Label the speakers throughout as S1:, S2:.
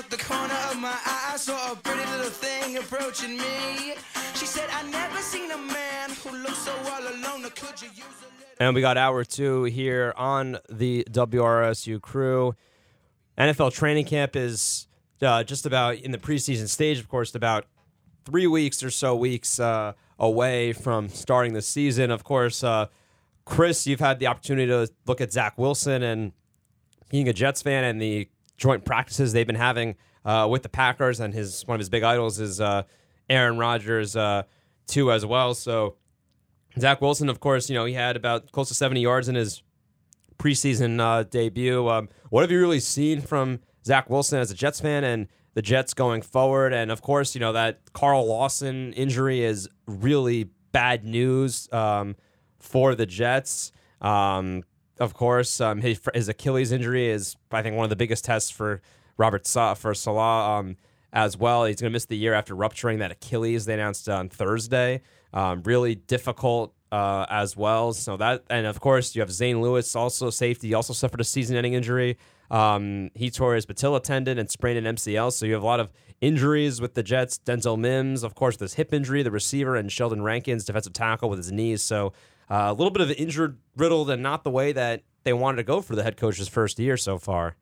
S1: out the corner of my eye, I saw a pretty little thing approaching me. She said, I never seen a man who looks so all alone. Could you use a.
S2: And we got hour two here on the WRSU crew. NFL training camp is uh, just about in the preseason stage, of course, about three weeks or so weeks uh, away from starting the season. Of course, uh, Chris, you've had the opportunity to look at Zach Wilson and being a Jets fan and the joint practices they've been having uh, with the Packers, and his one of his big idols is uh, Aaron Rodgers uh, too as well. So Zach Wilson, of course, you know he had about close to 70 yards in his preseason uh, debut. Um, what have you really seen from Zach Wilson as a Jets fan and the Jets going forward? And of course, you know that Carl Lawson injury is really bad news um, for the Jets. Um, of course, um, his, his, Achilles injury is, I think, one of the biggest tests for Robert Sa- for Saleh um, as well. He's going to miss the year after rupturing that Achilles. They announced on Thursday. Um, really difficult uh, as well. So that, and of course, you have Zane Lewis, also safety. He also suffered a season-ending injury. Um, he tore his patella tendon and sprained an MCL. So you have a lot of injuries with the Jets. Denzel Mims, of course, this hip injury, the receiver, and Sheldon Rankins, defensive tackle with his knees. So uh, a little bit of injured riddled and not the way that they wanted to go for the head coach's first year so far.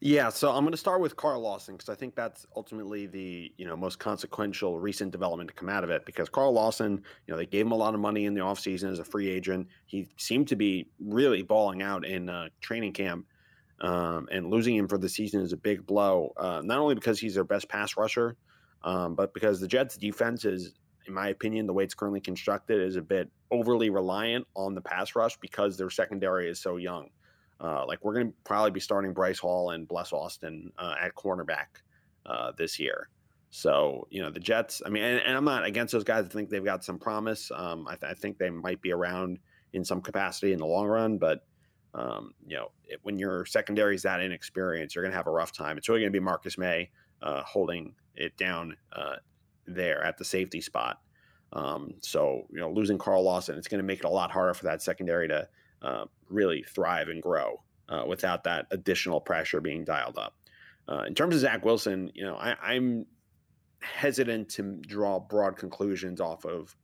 S3: Yeah, so I'm going to start with Carl Lawson because I think that's ultimately the you know most consequential recent development to come out of it. Because Carl Lawson, you know, they gave him a lot of money in the offseason as a free agent. He seemed to be really balling out in uh, training camp, um, and losing him for the season is a big blow. Uh, not only because he's their best pass rusher, um, but because the Jets' defense is in my opinion, the way it's currently constructed is a bit overly reliant on the pass rush because their secondary is so young. Uh, like we're going to probably be starting Bryce Hall and Bless Austin uh, at cornerback uh, this year. So you know the Jets. I mean, and, and, I'm not against those guys. I think they've got some promise. Um, I, th- I, think they might be around in some capacity in the long run, but um, you know it, when your secondary is that inexperienced, you're going to have a rough time. It's really going to be Marcus Maye uh, holding it down uh, there at the safety spot. Um, so, you know, losing Carl Lawson, it's going to make it a lot harder for that secondary to uh, really thrive and grow uh, without that additional pressure being dialed up. Uh, in terms of Zach Wilson, you know, I, am hesitant to draw broad conclusions off of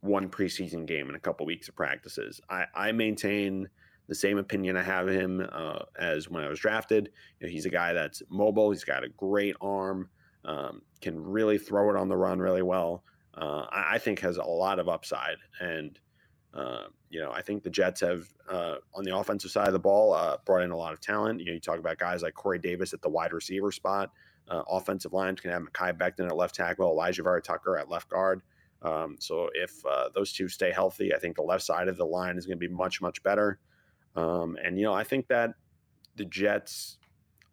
S3: one preseason game and a couple weeks of practices. I, I maintain the same opinion I have of him uh, as when I was drafted. You know, he's a guy that's mobile. He's got a great arm um, can really throw it on the run really well. Uh, I, I, think has a lot of upside. And, uh, you know, I think the Jets have, uh, on the offensive side of the ball, uh, brought in a lot of talent. You know, you talk about guys like Corey Davis at the wide receiver spot. Uh, offensive lines can have Mekhi Becton at left tackle, Alijah Vera-Tucker at left guard. Um, so if uh, those two stay healthy, I think the left side of the line is going to be much, much better. Um, and, you know, I think that the Jets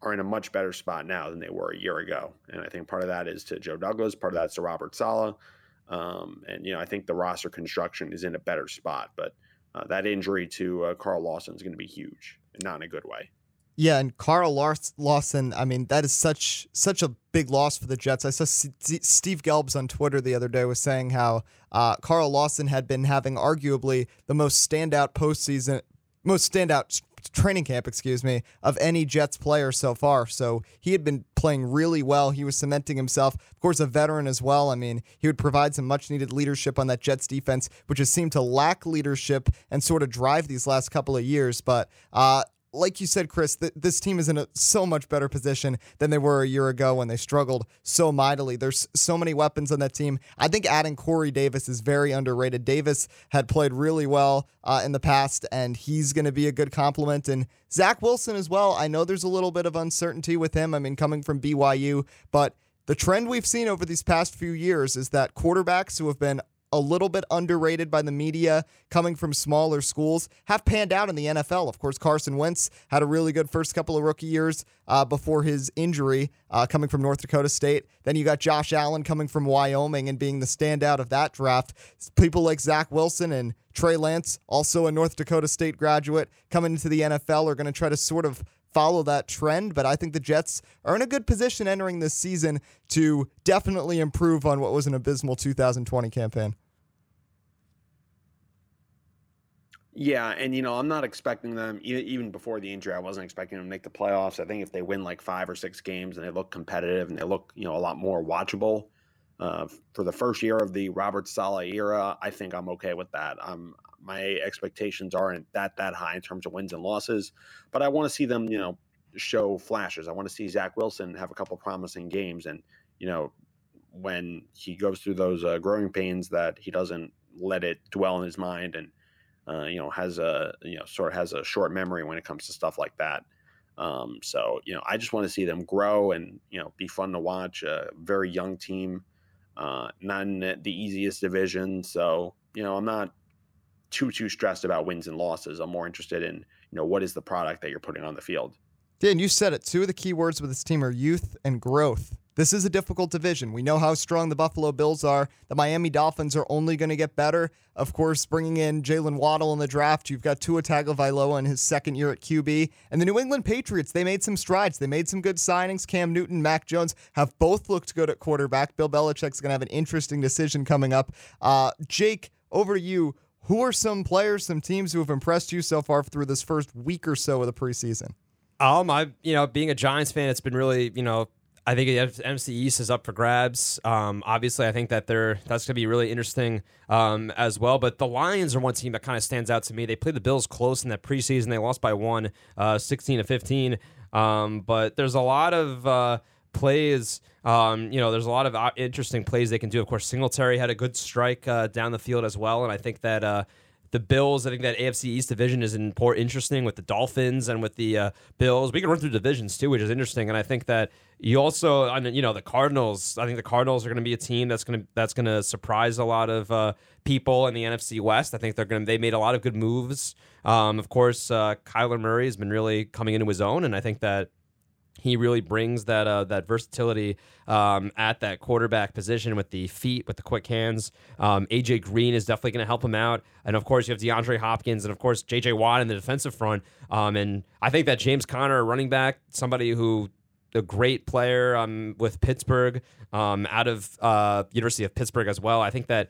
S3: are in a much better spot now than they were a year ago. And I think part of that is to Joe Douglas, part of that's to Robert Saleh. Um, and, you know, I think the roster construction is in a better spot. But uh, that injury to uh, Carl Lawson is going to be huge, not in a good way.
S4: Yeah, and Carl Lawson, I mean, that is such such a big loss for the Jets. I saw Steve Gelbs on Twitter the other day was saying how uh, Carl Lawson had been having arguably the most standout postseason, most standout training camp, excuse me, of any Jets player so far. So he had been playing really well. He was cementing himself, of course, a veteran as well. I mean, he would provide some much needed leadership on that Jets defense, which has seemed to lack leadership and sort of drive these last couple of years. But uh, like you said, Chris, th- this team is in a so much better position than they were a year ago when they struggled so mightily. There's so many weapons on that team. I think adding Corey Davis is very underrated. Davis had played really well uh, in the past, and he's going to be a good complement. And Zach Wilson as well. I know there's a little bit of uncertainty with him. I mean, coming from BYU, but the trend we've seen over these past few years is that quarterbacks who have been a little bit underrated by the media coming from smaller schools have panned out in the NFL. Of course, Carson Wentz had a really good first couple of rookie years uh, before his injury uh, coming from North Dakota State. Then you got Josh Allen coming from Wyoming and being the standout of that draft. People like Zach Wilson and Trey Lance, also a North Dakota State graduate, coming into the NFL are going to try to sort of follow that trend, but I think the Jets are in a good position entering this season to definitely improve on what was an abysmal 2020 campaign.
S3: Yeah, and you know, I'm not expecting them even before the injury. I wasn't expecting them to make the playoffs. I think if they win like five or six games and they look competitive and they look, you know, a lot more watchable uh, for the first year of the Robert Saleh era, I think I'm okay with that. Um, my expectations aren't that that high in terms of wins and losses, but I want to see them, you know, show flashes. I want to see Zach Wilson have a couple promising games, and you know, when he goes through those uh, growing pains, that he doesn't let it dwell in his mind and uh, you know, has a you know sort of has a short memory when it comes to stuff like that. Um, so you know, I just want to see them grow and you know be fun to watch. A very young team, uh, not in the easiest division. So you know, I'm not too too stressed about wins and losses. I'm more interested in you know what is the product that you're putting on the field.
S4: Dan, you said it. Two of the key words with this team are youth and growth. This is a difficult division. We know how strong the Buffalo Bills are. The Miami Dolphins are only going to get better. Of course, bringing in Jaylen Waddle in the draft, you've got Tua Tagovailoa in his second year at QB. And the New England Patriots, they made some strides. They made some good signings. Cam Newton, Mac Jones have both looked good at quarterback. Bill Belichick's going to have an interesting decision coming up. Uh, Jake, over to you. Who are some players, some teams who have impressed you so far through this first week or so of the preseason?
S2: Um, I you know, being a Giants fan, it's been really you know I think the NFC East is up for grabs. Um, obviously, I think that they're that's going to be really interesting um, as well. But the Lions are one team that kind of stands out to me. They played the Bills close in that preseason. They lost by one, uh, 16 to 15. Um, but there's a lot of uh, plays. Um, you know, there's a lot of uh, interesting plays they can do. Of course, Singletary had a good strike uh, down the field as well, and I think that uh, the Bills. I think that AFC East division is important, interesting with the Dolphins and with the uh, Bills. We can run through divisions too, which is interesting. And I think that you also, you know, the Cardinals. I think the Cardinals are going to be a team that's going to that's going to surprise a lot of uh, people in the NFC West. I think they're going to they made a lot of good moves. Um, of course, uh, Kyler Murray has been really coming into his own, and I think that he really brings that uh, that versatility um, at that quarterback position with the feet, with the quick hands. Um, AJ Green is definitely going to help him out, and of course you have DeAndre Hopkins and of course JJ Watt in the defensive front. Um, and I think that James Conner, running back, somebody who a great player um, with Pittsburgh, um, out of uh, University of Pittsburgh as well. I think that,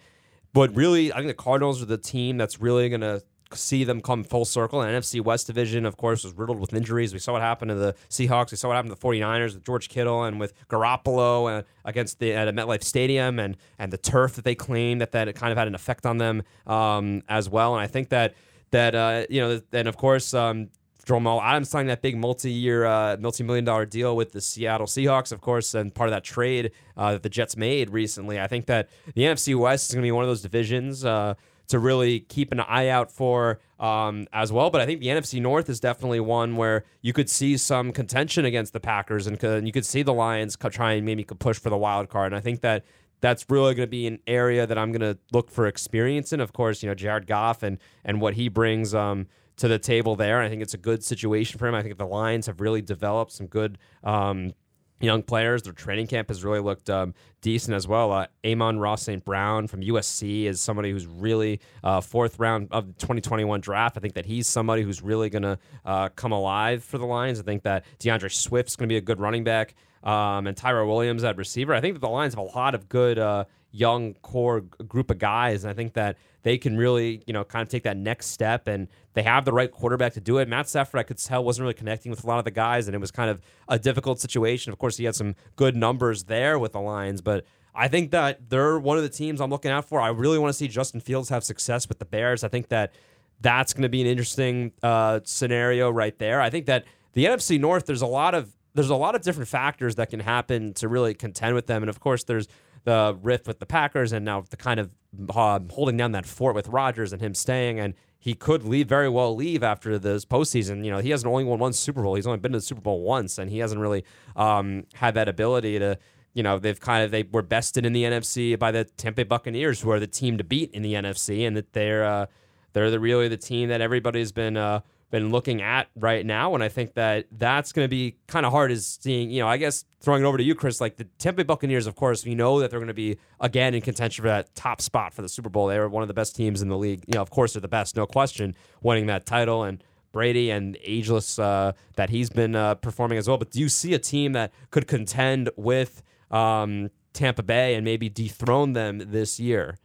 S2: but really, I think the Cardinals are the team that's really going to see them come full circle. And NFC West division, of course, was riddled with injuries. We saw what happened to the Seahawks. We saw what happened to the 49ers with George Kittle and with Garoppolo uh, against the at a MetLife Stadium and and the turf that they claimed that that it kind of had an effect on them um, as well. And I think that that uh, you know, and of course, um, Jamal Adams signed that big multi-year, uh, multi-million dollar deal with the Seattle Seahawks, of course, and part of that trade uh, that the Jets made recently. I think that the NFC West is going to be one of those divisions. Uh, to really keep an eye out for um, as well. But I think the NFC North is definitely one where you could see some contention against the Packers, and, and you could see the Lions try and maybe push for the wild card. And I think that that's really going to be an area that I'm going to look for experience in. Of course, you know Jared Goff and and what he brings um, to the table there. I think it's a good situation for him. I think the Lions have really developed some good. Um, young players. Their training camp has really looked um, decent as well. Uh, Amon-Ra St. Brown from USC is somebody who's really uh, fourth round of the 2021 draft. I think that he's somebody who's really going to uh, come alive for the Lions. I think that D'Andre Swift's going to be a good running back. Um, and Tyrell Williams at receiver. I think that the Lions have a lot of good uh, young core group of guys. And I think that they can really, you know, kind of take that next step and they have the right quarterback to do it. Matt Stafford, I could tell, wasn't really connecting with a lot of the guys, and it was kind of a difficult situation. Of course, he had some good numbers there with the Lions, but I think that they're one of the teams I'm looking out for. I really want to see Justin Fields have success with the Bears. I think that that's going to be an interesting uh, scenario right there. I think that the NFC North, there's a lot of there's a lot of different factors that can happen to really contend with them, and of course, there's the rift with the Packers, and now the kind of uh, holding down that fort with Rodgers and him staying, and he could leave very well leave after this postseason. You know, he hasn't only won one Super Bowl; he's only been to the Super Bowl once, and he hasn't really um, had that ability to. You know, they've kind of they were bested in the NFC by the Tampa Buccaneers, who are the team to beat in the NFC, and that they're uh, they're the really the team that everybody's been. Uh, been looking at right now. And I think that that's going to be kind of hard is seeing, you know, I guess throwing it over to you, Chris, like the Tampa Bay Buccaneers, of course, we know that they're going to be again in contention for that top spot for the Super Bowl. They are one of the best teams in the league. You know, of course, they're the best, no question, winning that title. And Brady and ageless uh, that he's been uh, performing as well. But do you see a team that could contend with um, Tampa Bay and maybe dethrone them this year?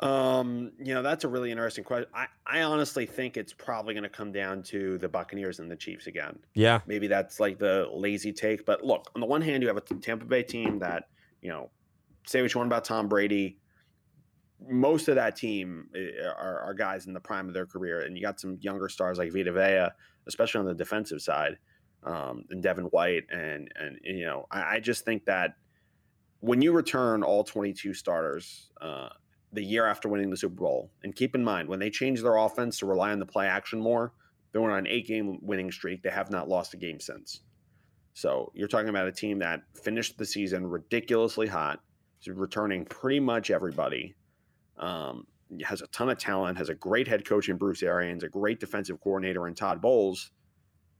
S3: Um, you know, that's a really interesting question. I, I honestly think it's probably going to come down to the Buccaneers and the Chiefs again.
S2: Yeah.
S3: Maybe that's like the lazy take, but look, on the one hand, you have a Tampa Bay team that, you know, say what you want about Tom Brady. Most of that team eh, are, are guys in the prime of their career, and you got some younger stars like Vita Vea, especially on the defensive side, um, and Devin White, and and you know, I, I just think that when you return all 22 starters uh, the year after winning the Super Bowl. And keep in mind, when they changed their offense to rely on the play action more, they went on an eight game winning streak. They have not lost a game since. So you're talking about a team that finished the season ridiculously hot, returning pretty much everybody, um, has a ton of talent, has a great head coach in Bruce Arians, a great defensive coordinator in Todd Bowles.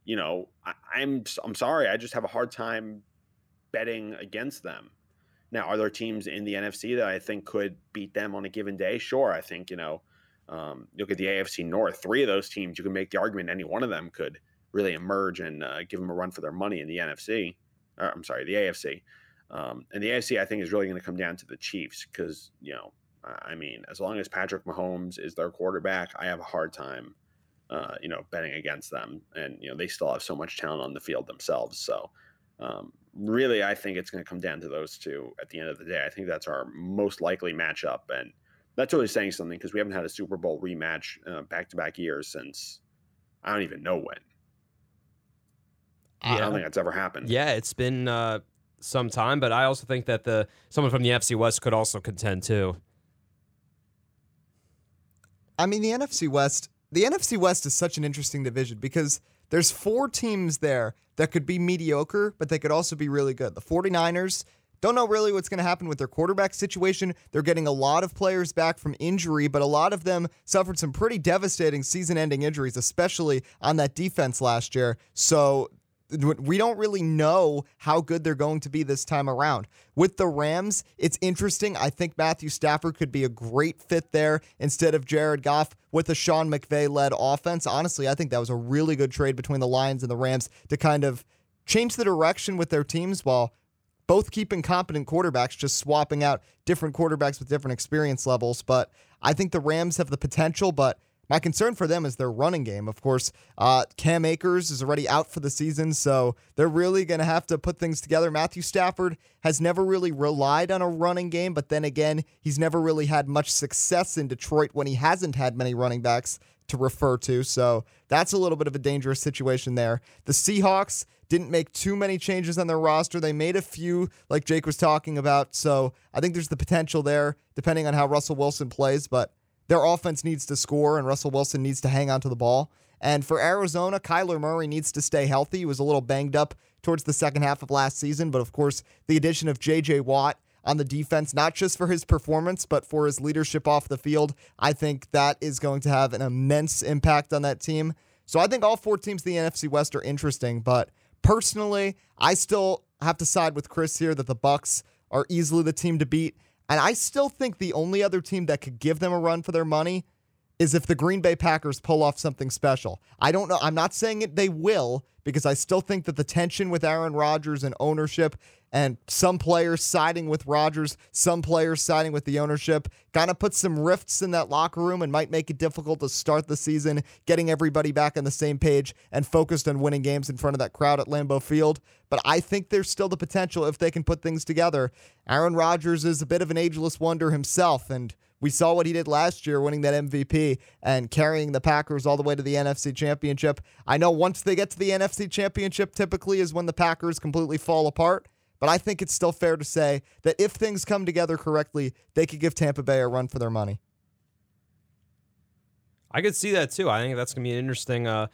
S3: You know, I, I'm I'm sorry, I just have a hard time betting against them. Now, are there teams in the NFC that I think could beat them on a given day? Sure. I think, you know, um, look at the AFC North. Three of those teams, you can make the argument any one of them could really emerge and uh, give them a run for their money in the NFC. Or, I'm sorry, the AFC. Um, and the AFC, I think, is really going to come down to the Chiefs because, you know, I mean, as long as Patrick Mahomes is their quarterback, I have a hard time, uh, you know, betting against them. And, you know, they still have so much talent on the field themselves. So, um, really, I think it's going to come down to those two at the end of the day. I think that's our most likely matchup, and that's really saying something because we haven't had a Super Bowl rematch back to back years since I don't even know when. Yeah. I don't think that's ever happened.
S2: Yeah, it's been uh, some time, but I also think that the someone from the NFC West could also contend too.
S4: I mean, the NFC West, the NFC West is such an interesting division because there's four teams there that could be mediocre, but they could also be really good. The 49ers don't know really what's going to happen with their quarterback situation. They're getting a lot of players back from injury, but a lot of them suffered some pretty devastating season ending injuries, especially on that defense last year. So we don't really know how good they're going to be this time around. With the Rams, it's interesting. I think Matthew Stafford could be a great fit there instead of Jared Goff with a Sean McVay led offense. Honestly, I think that was a really good trade between the Lions and the Rams to kind of change the direction with their teams while both keeping competent quarterbacks, just swapping out different quarterbacks with different experience levels. But I think the Rams have the potential, but my concern for them is their running game. Of course, uh, Cam Akers is already out for the season, so they're really going to have to put things together. Matthew Stafford has never really relied on a running game, but then again, he's never really had much success in Detroit when he hasn't had many running backs to refer to. So that's a little bit of a dangerous situation there. The Seahawks didn't make too many changes on their roster. They made a few, like Jake was talking about. So I think there's the potential there, depending on how Russell Wilson plays. But their offense needs to score, and Russell Wilson needs to hang on to the ball. And for Arizona, Kyler Murray needs to stay healthy. He was a little banged up towards the second half of last season, but of course, the addition of J.J. Watt on the defense, not just for his performance, but for his leadership off the field, I think that is going to have an immense impact on that team. So I think all four teams in the NFC West are interesting, but personally, I still have to side with Chris here that the Bucks are easily the team to beat. And I still think the only other team that could give them a run for their money is if the Green Bay Packers pull off something special. I don't know. I'm not saying it they will because I still think that the tension with Aaron Rodgers and ownership and some players siding with Rodgers, some players siding with the ownership, kind of put some rifts in that locker room and might make it difficult to start the season, getting everybody back on the same page and focused on winning games in front of that crowd at Lambeau Field. But I think there's still the potential if they can put things together. Aaron Rodgers is a bit of an ageless wonder himself, and we saw what he did last year, winning that MVP and carrying the Packers all the way to the NFC Championship. I know once they get to the NFC Championship, typically is when the Packers completely fall apart. But I think it's still fair to say that if things come together correctly, they could give Tampa Bay a run for their money.
S2: I could see that too. I think that's going to be an interesting, uh,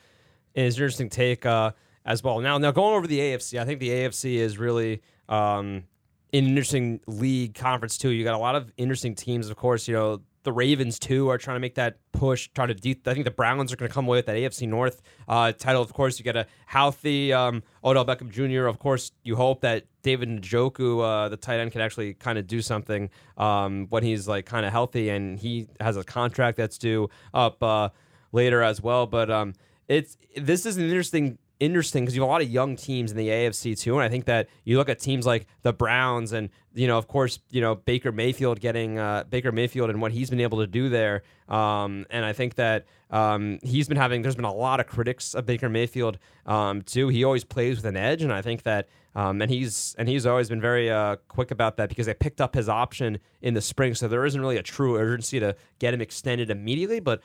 S2: an interesting take uh, as well. Now, now going over the AFC, I think the AFC is really um, an interesting league conference too. You got a lot of interesting teams, of course. You know, the Ravens too are trying to make that push. Trying to, de- I think the Browns are going to come away with that AFC North uh, title. Of course, you get a healthy um, Odell Beckham Jr. Of course, you hope that David Njoku, uh, the tight end, can actually kind of do something um, when he's like kind of healthy, and he has a contract that's due up uh, later as well. But um, it's this is an interesting interesting because you have a lot of young teams in the AFC too, and I think that you look at teams like the Browns and you know, of course, you know Baker Mayfield getting uh, Baker Mayfield and what he's been able to do there, um, and I think that um, he's been having. There's been a lot of critics of Baker Mayfield um, too. He always plays with an edge, and I think that. Um, and he's and he's always been very uh, quick about that because they picked up his option in the spring, so there isn't really a true urgency to get him extended immediately. But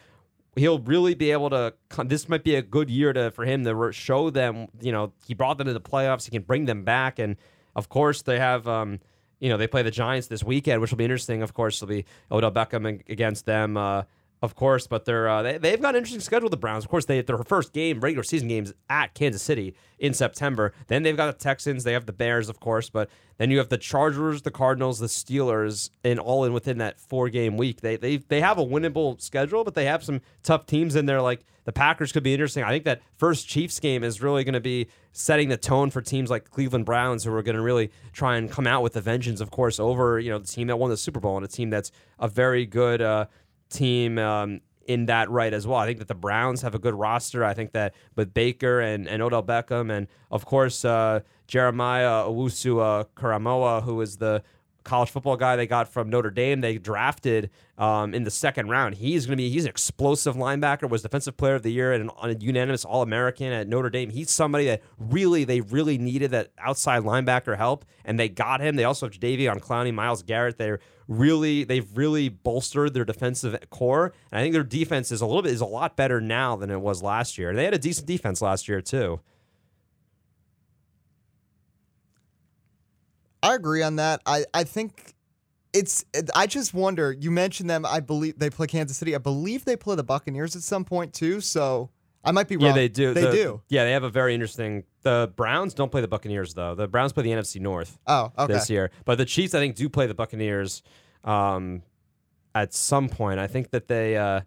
S2: he'll really be able to. This might be a good year to for him to show them. You know, he brought them to the playoffs. He can bring them back, and of course they have. Um, you know, they play the Giants this weekend, which will be interesting. Of course, it'll be Odell Beckham against them. Uh, of course, but they're uh, they, they've got an interesting schedule. The Browns, of course, they their first game, regular season games at Kansas City in September. Then they've got the Texans, they have the Bears, of course, but then you have the Chargers, the Cardinals, the Steelers, and all in within that four game week. They they they have a winnable schedule, but they have some tough teams in there. Like the Packers could be interesting. I think that first Chiefs game is really going to be setting the tone for teams like Cleveland Browns, who are going to really try and come out with a vengeance, of course, over you know the team that won the Super Bowl and a team that's a very good. Uh, team um, in that right as well. I think that the Browns have a good roster. I think that with Baker and, and Odell Beckham and of course uh, Jeremiah Owusu Koramoah, who is the college football guy they got from Notre Dame. They drafted um, in the second round. He's going to be he's an explosive linebacker. Was defensive player of the year and a unanimous All American at Notre Dame. He's somebody that really they really needed that outside linebacker help, and they got him. They also have Jadeveon Clowney, Myles Garrett. They're really they've really bolstered their defensive core, and I think their defense is a little bit is a lot better now than it was last year. They had a decent defense last year too.
S4: I agree on that. I, I think it's I just wonder. You mentioned them. I believe they play Kansas City. I believe they play the Buccaneers at some point too. So I might be wrong.
S2: Yeah, they do.
S4: They
S2: The-
S4: do.
S2: Yeah, they have a very interesting. The Browns don't play the Buccaneers though. The Browns play the NFC North
S4: Oh, okay.
S2: this year, but the Chiefs I think do play the Buccaneers um, at some point. I think that they. Uh,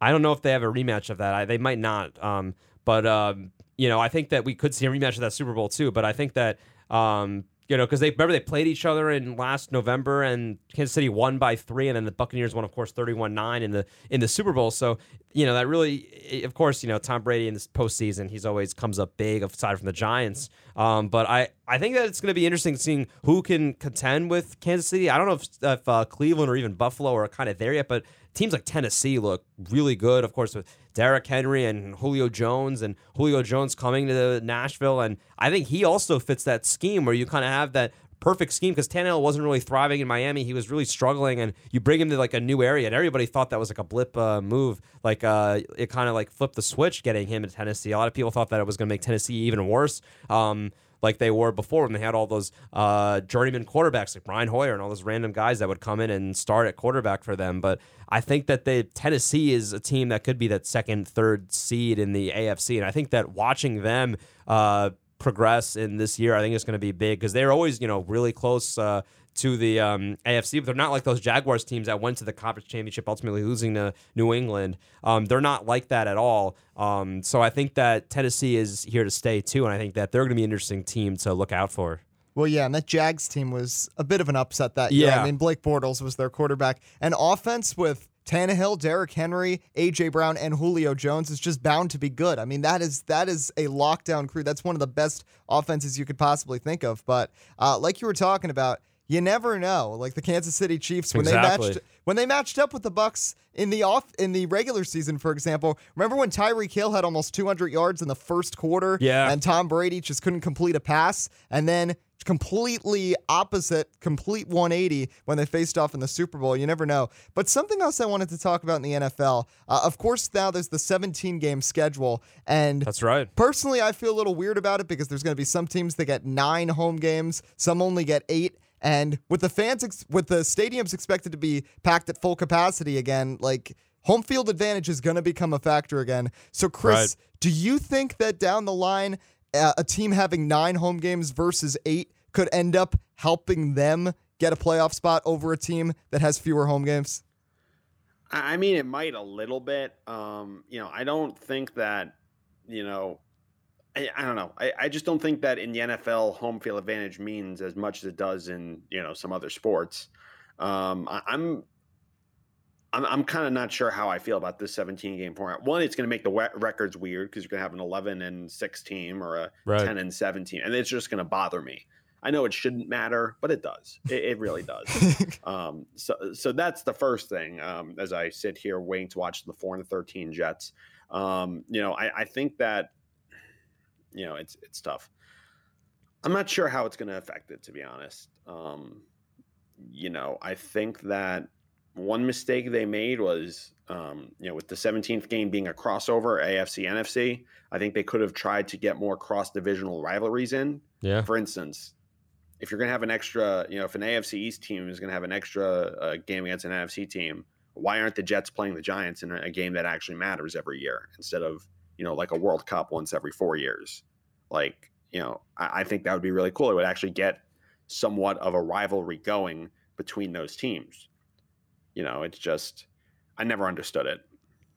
S2: I don't know if they have a rematch of that. I, they might not. Um, but um, you know, I think that we could see a rematch of that Super Bowl too. But I think that um, you know, because they remember they played each other in last November, and Kansas City won by three, and then the Buccaneers won, of course, thirty-one-nine in the in the Super Bowl. So you know that really, of course, you know Tom Brady in this postseason, he's always comes up big aside from the Giants. Um, but I I think that it's going to be interesting seeing who can contend with Kansas City. I don't know if, if uh, Cleveland or even Buffalo are kind of there yet, but teams like Tennessee look really good. Of course, with Derrick Henry and Julio Jones, and Julio Jones coming to Nashville, and I think he also fits that scheme where you kind of have that perfect scheme because Tannehill wasn't really thriving in Miami. He was really struggling, and you bring him to like a new area, and everybody thought that was like a blip uh, move. Like uh, it kind of like flipped the switch getting him to Tennessee. A lot of people thought that it was going to make Tennessee even worse. Um, like they were before when they had all those uh, journeyman quarterbacks like Brian Hoyer and all those random guys that would come in and start at quarterback for them. But I think that they Tennessee is a team that could be that second, third seed in the AFC, and I think that watching them uh, progress in this year, I think it's going to be big because they're always you know really close. Uh, to the um, AFC, but they're not like those Jaguars teams that went to the conference championship, ultimately losing to New England. Um, they're not like that at all. Um, so I think that Tennessee is here to stay too, and I think that they're going to be an interesting team to look out for.
S4: Well, yeah, and that Jags team was a bit of an upset that year.
S2: Yeah.
S4: I mean, Blake Bortles was their quarterback, and offense with Tannehill, Derrick Henry, AJ Brown, and Julio Jones is just bound to be good. I mean, that is that is a lockdown crew. That's one of the best offenses you could possibly think of. But uh, like you were talking about, you never know. Like the Kansas City Chiefs when
S2: Exactly.
S4: they matched when they matched up with the Bucks in the off in the regular season, for example. Remember when Tyreek Hill had almost 200 yards in the first quarter?
S2: Yeah.
S4: and Tom Brady just couldn't complete a pass, and then completely opposite, complete 180 when they faced off in the Super Bowl. You never know. But something else I wanted to talk about in the NFL. Uh, of course, now there's the 17 game schedule, and
S2: That's right.
S4: Personally, I feel a little weird about it because there's going to be some teams that get nine home games, some only get eight. And with the fans, ex- with the stadiums expected to be packed at full capacity again, like home field advantage is going to become a factor again. So, Chris,
S2: Right.
S4: do you think that down the line, a team having nine home games versus eight could end up helping them get a playoff spot over a team that has fewer home games?
S3: I mean, it might a little bit. Um, you know, I don't think that, you know, I, I don't know. I, I just don't think that in the NFL, home field advantage means as much as it does in, you know, some other sports. Um, I, I'm, I'm, I'm kind of not sure how I feel about this 17 game format. One, it's going to make the we- records weird because you're going to have an 11 and 6 team or a
S2: Right.
S3: 10 and 17, and it's just going to bother me. I know it shouldn't matter, but it does. It, it really does. um, so, so that's the first thing. Um, as I sit here waiting to watch the 4 and the 13 Jets, um, you know, I, I think that, you know, it's it's tough. I'm not sure how it's going to affect it, to be honest. Um, you know, I think that one mistake they made was, um, you know, with the 17th game being a crossover AFC NFC, I think they could have tried to get more cross divisional rivalries in.
S2: Yeah.
S3: For instance, if you're going to have an extra, you know, if an AFC East team is going to have an extra uh, game against an NFC team, why aren't the Jets playing the Giants in a, game that actually matters every year instead of, you know, like a World Cup once every four years? Like, you know, I, I think that would be really cool. It would actually get somewhat of a rivalry going between those teams. You know, it's just, I never understood it.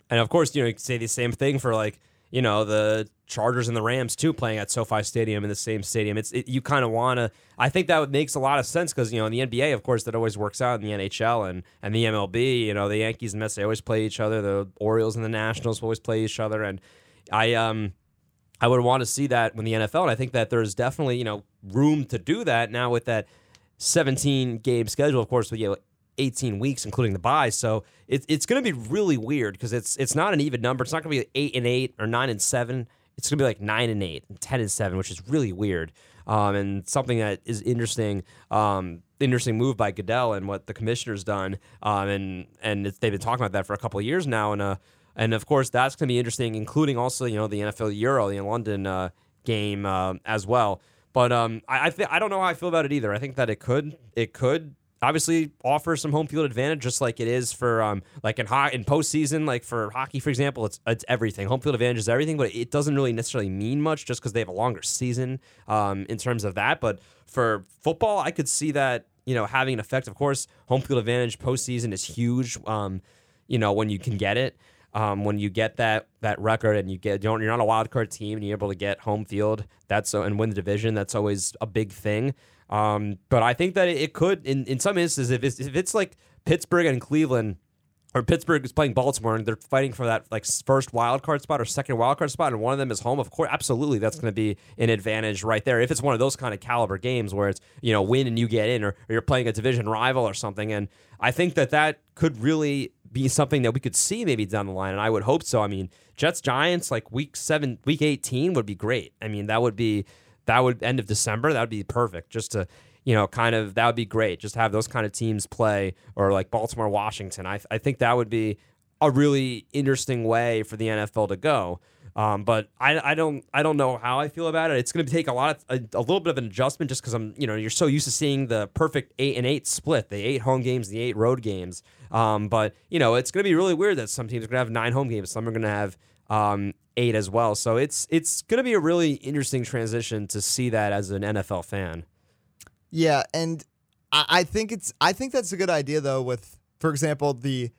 S2: And of course, you know, you could say the same thing for like, you know, the Chargers and the Rams too playing at SoFi Stadium in the same stadium. It's it, you kind of want to. I think that makes a lot of sense because you know in the NBA, of course, that always works out in the NHL and and the MLB. You know, the Yankees and Mets they always play each other. The Orioles and the Nationals always play each other. And I um I would want to see that when the NFL. And I think that there's definitely you know room to do that now with that 17 game schedule. Of course, with you know, 18 weeks, including the bye. So it, it's going to be really weird because it's it's not an even number. It's not going to be eight and eight or nine and seven. It's going to be like nine and eight and ten and seven, which is really weird. Um, and something that is interesting, um, interesting move by Goodell and what the commissioner's done. Um, and and they've been talking about that for a couple of years now. And uh, and of course that's going to be interesting, including also you know the NFL Euro, the London uh, game uh, as well. But um, I I, th- I don't know how I feel about it either. I think that it could it could obviously offers some home field advantage, just like it is for um like in ho- in postseason, like for hockey, for example, it's it's everything. Home field advantage is everything, but it doesn't really necessarily mean much just because they have a longer season um in terms of that. But for football, I could see that you know having an effect. Of course, home field advantage postseason is huge. Um, you know when you can get it. Um, when you get that that record and you get don't you're not a wild card team and you're able to get home field that's so and win the division that's always a big thing. Um, but I think that it, could in, in some instances if it's if it's like Pittsburgh and Cleveland or Pittsburgh is playing Baltimore and they're fighting for that like first wild card spot or second wild card spot, and one of them is home. Of course, absolutely, that's going to be an advantage right there. If it's one of those kind of caliber games where it's you know win and you get in, or, or you're playing a division rival or something, and I think that that could really be something that we could see maybe down the line, and I would hope so. I mean, Jets Giants like week seven, week eighteen would be great. I mean, that would be that would end of December. That would be perfect just to you know, kind of that would be great. Just have those kind of teams play, or like Baltimore, Washington. I, I think that would be a really interesting way for the NFL to go. Um, but I, I don't I don't know how I feel about it. It's going to take a lot of a, a little bit of an adjustment just because I'm you know you're so used to seeing the perfect eight and eight split, the eight home games, the eight road games. Um, but you know it's going to be really weird that some teams are going to have nine home games, some are going to have um, eight as well. So it's it's going to be a really interesting transition to see that as an NFL fan.
S4: Yeah, and I, I think it's I think that's a good idea though. With for example the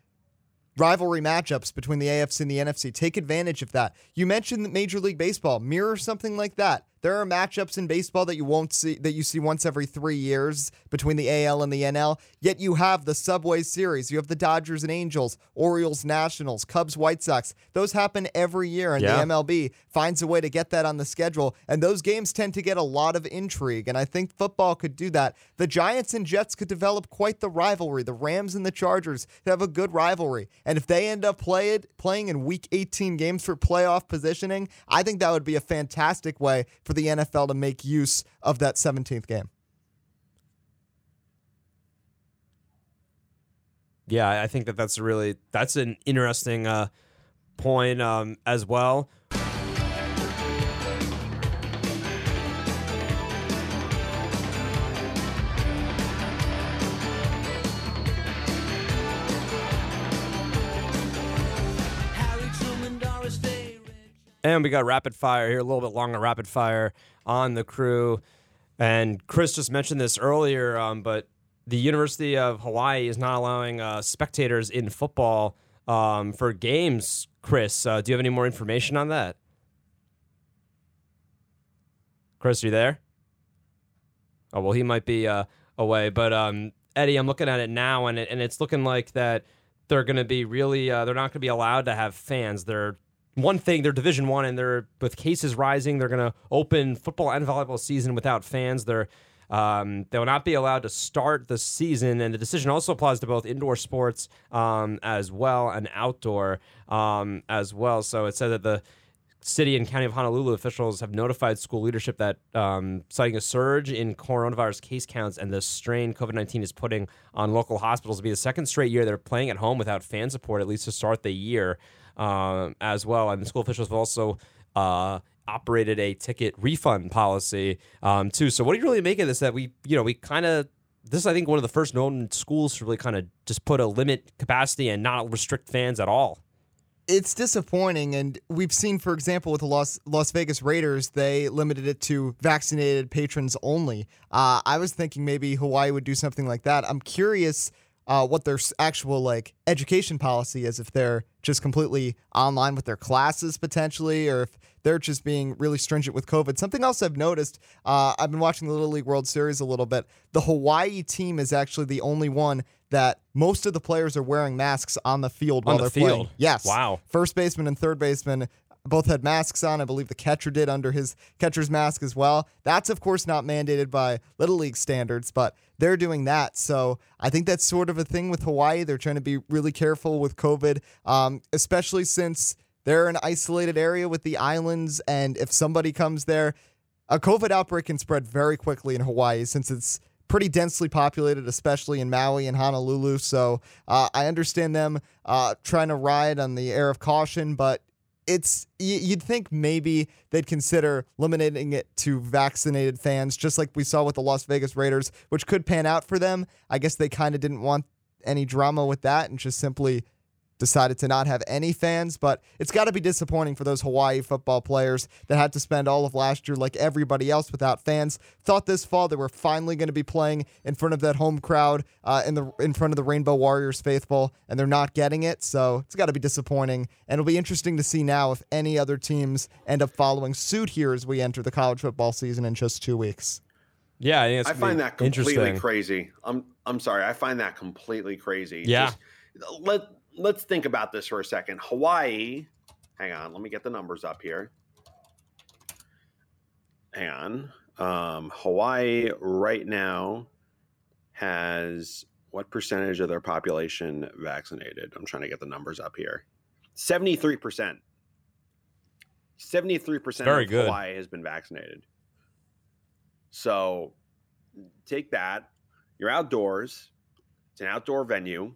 S4: rivalry matchups between the AFC and the NFC, take advantage of that. You mentioned Major League Baseball mirror something like that. There are matchups in baseball that you won't see that you see once every three years between the AL and the NL. Yet you have the Subway Series, you have the Dodgers and Angels, Orioles, Nationals, Cubs, White Sox. Those happen every year, and
S2: Yeah.
S4: the MLB finds a way to get that on the schedule. And those games tend to get a lot of intrigue, and I think football could do that. The Giants and Jets could develop quite the rivalry. The Rams and the Chargers have a good rivalry, and if they end up play it, playing in Week 18 games for playoff positioning, I think that would be a fantastic way for the NFL to make use of that 17th game.
S2: Yeah, I- think that that's a really that's an interesting uh, point um, as well. And we got rapid fire here, a little bit longer rapid fire on the crew. And Chris just mentioned this earlier, um, but the University of Hawaii is not allowing uh, spectators in football um, for games. Chris, uh, do you have any more information on that? Chris, are you there? Oh well, he might be uh, away. But um, Eddie, I'm looking at it now, and it, and it's looking like that they're going to be really uh, they're not going to be allowed to have fans. They're one thing they're Division One, and they're with cases rising. They're going to open football and volleyball season without fans. They're um, they will not be allowed to start the season, and the decision also applies to both indoor sports um, as well and outdoor um, as well. So it said that the city and county of Honolulu officials have notified school leadership that um, citing a surge in coronavirus case counts and the strain COVID 19 is putting on local hospitals will be the second straight year they're playing at home without fan support, at least to start the year um, as well. And the school officials have also uh, operated a ticket refund policy um, too. So, what do you really make of this? That we, you know, we kind of this is, I think, one of the first known schools to really kind of just put a limit capacity and not restrict fans at all
S4: it's disappointing, and we've seen, for example, with the Las Las Vegas Raiders, they limited it to vaccinated patrons only. Uh, I was thinking maybe Hawaii would do something like that. I'm curious uh, what their actual like education policy is, if they're just completely online with their classes potentially, or if they're just being really stringent with COVID. Something else I've noticed, uh, I've been watching the Little League World Series a little bit. The Hawaii team is actually the only one that most of the players are wearing masks on the field
S2: on
S4: while
S2: the
S4: they're
S2: field.
S4: playing. Yes.
S2: Wow.
S4: First baseman and third baseman both had masks on. I believe the catcher did under his catcher's mask as well. That's of course not mandated by little league standards, but they're doing that. So I think that's sort of a thing with Hawaii. They're trying to be really careful with COVID, um, especially since they're an isolated area with the islands, and if somebody comes there, a COVID outbreak can spread very quickly in Hawaii since it's pretty densely populated, especially in Maui and Honolulu. So uh, I understand them uh, trying to ride on the air of caution, but it's you'd think maybe they'd consider limiting it to vaccinated fans, just like we saw with the Las Vegas Raiders, which could pan out for them. I guess they kind of didn't want any drama with that and just simply decided to not have any fans, but it's got to be disappointing for those Hawaii football players that had to spend all of last year, like everybody else, without fans. Thought this fall they were finally going to be playing in front of that home crowd, uh, in the in front of the Rainbow Warriors faithful, and they're not getting it. So it's got to be disappointing, and it'll be interesting to see now if any other teams end up following suit here as we enter the college football season in just two weeks.
S2: Yeah, I,
S3: I find that completely crazy. I'm I'm sorry, I find that completely crazy.
S2: Yeah.
S3: Just, let let's think about this for a second. Hawaii, hang on, let me get the numbers up here. Hang on. Um, Hawaii right now has what percentage of their population vaccinated? I'm trying to get the numbers up here. 73%. 73%
S2: Very
S3: of
S2: good.
S3: Hawaii has been vaccinated. So take that. You're outdoors. It's an outdoor venue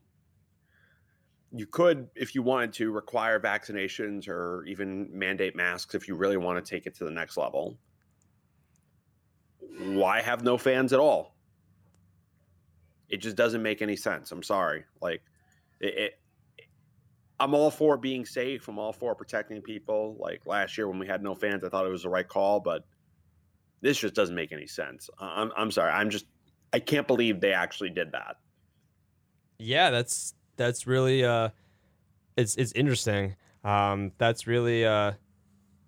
S3: you could, if you wanted to, require vaccinations or even mandate masks if you really want to take it to the next level. Why have no fans at all? It just doesn't make any sense. I'm sorry. Like, it, it I'm all for being safe. I'm all for protecting people. Like last year when we had no fans, I thought it was the right call, but this just doesn't make any sense. I'm, I'm sorry. I'm just, I can't believe they actually did that.
S2: Yeah, that's that's really uh, it's it's interesting. Um, that's really uh,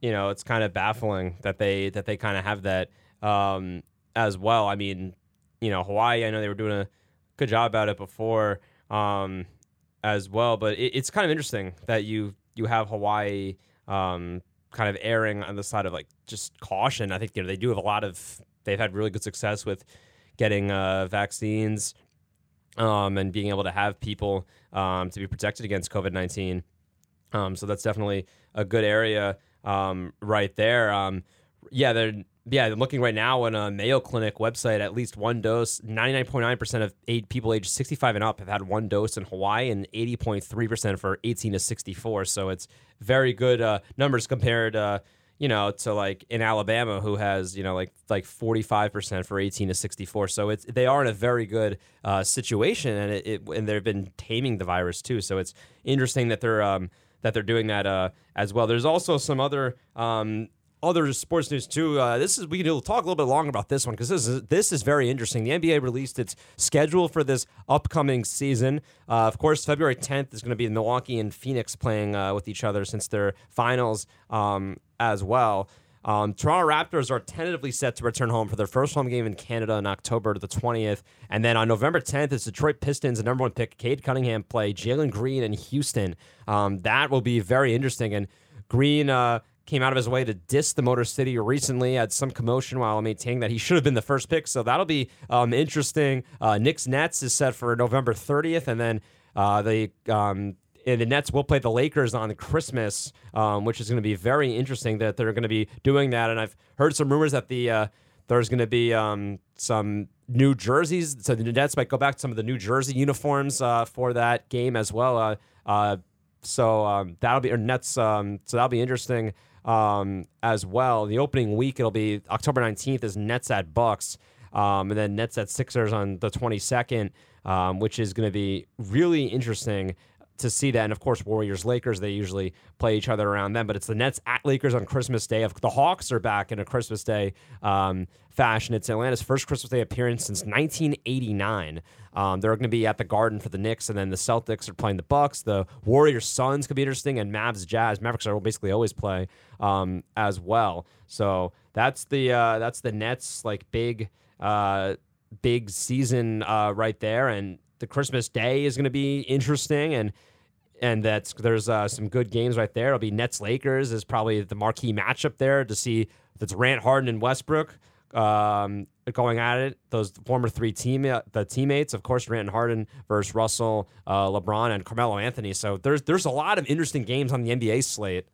S2: you know, it's kind of baffling that they that they kind of have that um as well. I mean, you know, Hawaii. I know they were doing a good job about it before um as well, but it, it's kind of interesting that you you have Hawaii um kind of erring on the side of like just caution. I think you know they do have a lot of they've had really good success with getting uh, vaccines um, and being able to have people um, to be protected against COVID 19. Um, so that's definitely a good area um, right there. Um, yeah, they're yeah, looking right now on a Mayo Clinic website. At least one dose. Ninety nine point nine percent of eight people aged sixty five and up have had one dose in Hawaii, and eighty point three percent for eighteen to sixty four. So it's very good uh, numbers compared. Uh, you know, to like in Alabama, who has you know like like forty five percent for eighteen to sixty four. So it's they are in a very good uh, situation, and it, it and they've been taming the virus too. So it's interesting that they're um, that they're doing that uh, as well. There's also some other um, other sports news too. Uh, this is we can talk a little bit longer about this one because this is this is very interesting. The NBA released its schedule for this upcoming season. Uh, of course, February 10th is going to be Milwaukee and Phoenix playing uh, with each other since their finals um, as well. Um, Toronto Raptors are tentatively set to return home for their first home game in Canada on October the 20th. And then on November 10th, it's Detroit Pistons, the number one pick, Cade Cunningham play Jalen Green in Houston. Um, that will be very interesting. And Green uh, came out of his way to diss the Motor City recently, had some commotion while maintaining that he should have been the first pick. So that'll be um, interesting. Uh, Knicks Nets is set for November 30th. And then uh, the um, and the Nets will play the Lakers on Christmas, um, which is going to be very interesting that they're going to be doing that. And I've heard some rumors that the uh, there's going to be um, some new jerseys, so the Nets might go back to some of the New Jersey uniforms uh, for that game as well. Uh, uh so um, that'll be or Nets. Um, so that'll be interesting um, as well. The opening week it'll be October 19th is Nets at Bucks. Um, and then Nets at Sixers on the 22nd, um, which is going to be really interesting to see that. And of course, Warriors Lakers, they usually play each other around them, but it's the Nets at Lakers on Christmas Day. If The Hawks are back in a Christmas Day um, fashion. It's Atlanta's first Christmas Day appearance since 1989. Um, they're going to be at the Garden for the Knicks, and then the Celtics are playing the Bucks. The Warriors Suns could be interesting, and Mavs Jazz. Mavericks are basically always play um, as well. So that's the uh, that's the Nets like big uh, big season uh, right there, and the Christmas Day is going to be interesting, and and that's there's uh, some good games right there. It'll be Nets Lakers is probably the marquee matchup there to see if it's Durant Harden and Westbrook um, going at it. Those former three team uh, the teammates, of course, Durant Harden versus Russell, uh, LeBron, and Carmelo Anthony. So there's there's a lot of interesting games on the NBA slate.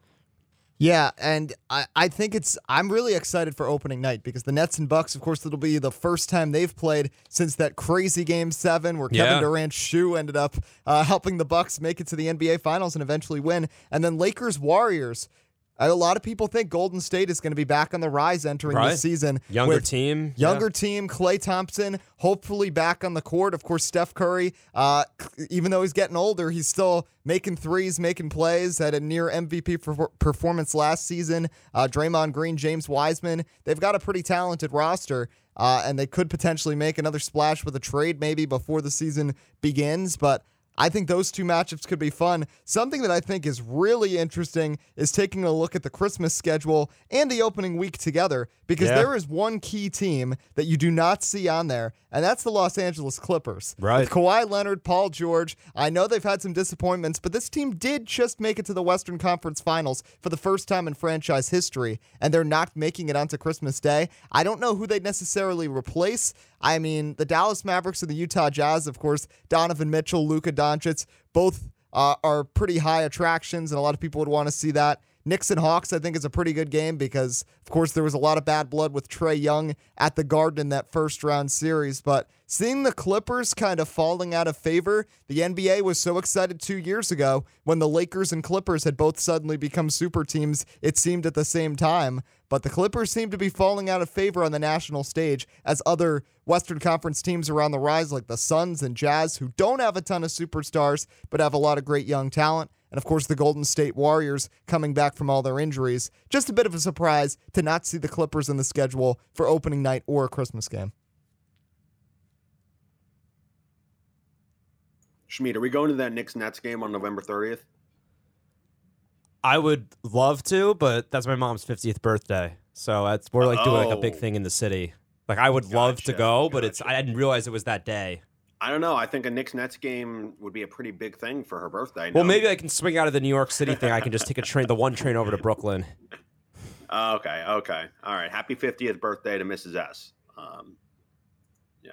S4: Yeah, and I, I think it's I'm really excited for opening night because the Nets and Bucks, of course, it'll be the first time they've played since that crazy game seven where Kevin
S2: Yeah.
S4: Durant's shoe ended up uh, helping the Bucks make it to the NBA Finals and eventually win. And then Lakers Warriors. A lot of people think Golden State is going to be back on the rise entering
S2: Right.
S4: this season.
S2: Younger team,
S4: Younger
S2: yeah.
S4: team, Klay Thompson, hopefully back on the court. Of course, Steph Curry, uh, even though he's getting older, he's still making threes, making plays. Had a near MVP per- performance last season. Uh, Draymond Green, James Wiseman, they've got a pretty talented roster. Uh, and they could potentially make another splash with a trade maybe before the season begins. But I think those two matchups could be fun. Something that I think is really interesting is taking a look at the Christmas schedule and the opening week together because
S2: Yeah.
S4: there is one key team that you do not see on there, and that's the Los Angeles Clippers.
S2: Right.
S4: With Kawhi Leonard, Paul George. I know they've had some disappointments, but this team did just make it to the Western Conference Finals for the first time in franchise history, and they're not making it onto Christmas Day. I don't know who they'd necessarily replace. I mean, the Dallas Mavericks and the Utah Jazz, of course, Donovan Mitchell, Luka Doncic, both uh, are pretty high attractions, and a lot of people would want to see that. Knicks and Hawks, I think, is a pretty good game because, of course, there was a lot of bad blood with Trae Young at the Garden in that first round series. But seeing the Clippers kind of falling out of favor, the NBA was so excited two years ago when the Lakers and Clippers had both suddenly become super teams, it seemed at the same time. But the Clippers seem to be falling out of favor on the national stage as other Western Conference teams are on the rise, like the Suns and Jazz, who don't have a ton of superstars but have a lot of great young talent. And of course, the Golden State Warriors coming back from all their injuries. Just a bit of a surprise to not see the Clippers in the schedule for opening night or a Christmas game.
S3: Schmied, are we going to that Knicks Nets game on November 30th?
S2: I would love to, but that's my mom's 50th birthday. So that's we're like doing like a big
S3: Oh.
S2: thing in the city. Like I would love to go, but it's
S3: gotcha.
S2: I didn't realize it was that day.
S3: I don't know. I think a Knicks Nets game would be a pretty big thing for her birthday.
S2: Well,
S3: No-
S2: maybe I can swing out of the New York City thing. I can just take a train, the one train over to Brooklyn.
S3: Okay, okay, all right. Happy 50th birthday to Mrs. S. Um, yeah.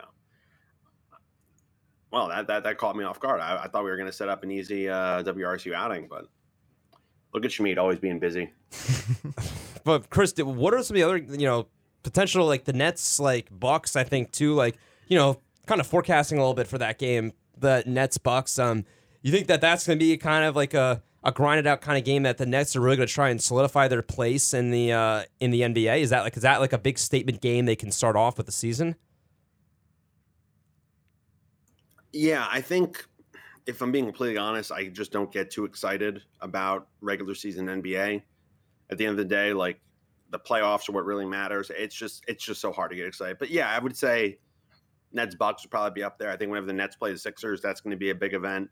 S3: Well, that, that that caught me off guard. I, I thought we were going to set up an easy uh, WRSU outing, but look at Schmied always being busy.
S2: But Chris, what are some of the other you know potential like the Nets like Bucks? I think too like you know kind of forecasting a little bit for that game, the Nets Bucks. Um, you think that that's going to be kind of like a a grinded out kind of game that the Nets are really going to try and solidify their place in the uh, in the NBA? Is that like is that like a big statement game they can start off with the season?
S3: Yeah, I think if I'm being completely honest, I just don't get too excited about regular season NBA. At the end of the day, like the playoffs are what really matters. It's just it's just so hard to get excited. But yeah, I would say Nets Bucks would probably be up there. I think whenever the Nets play the Sixers, that's going to be a big event.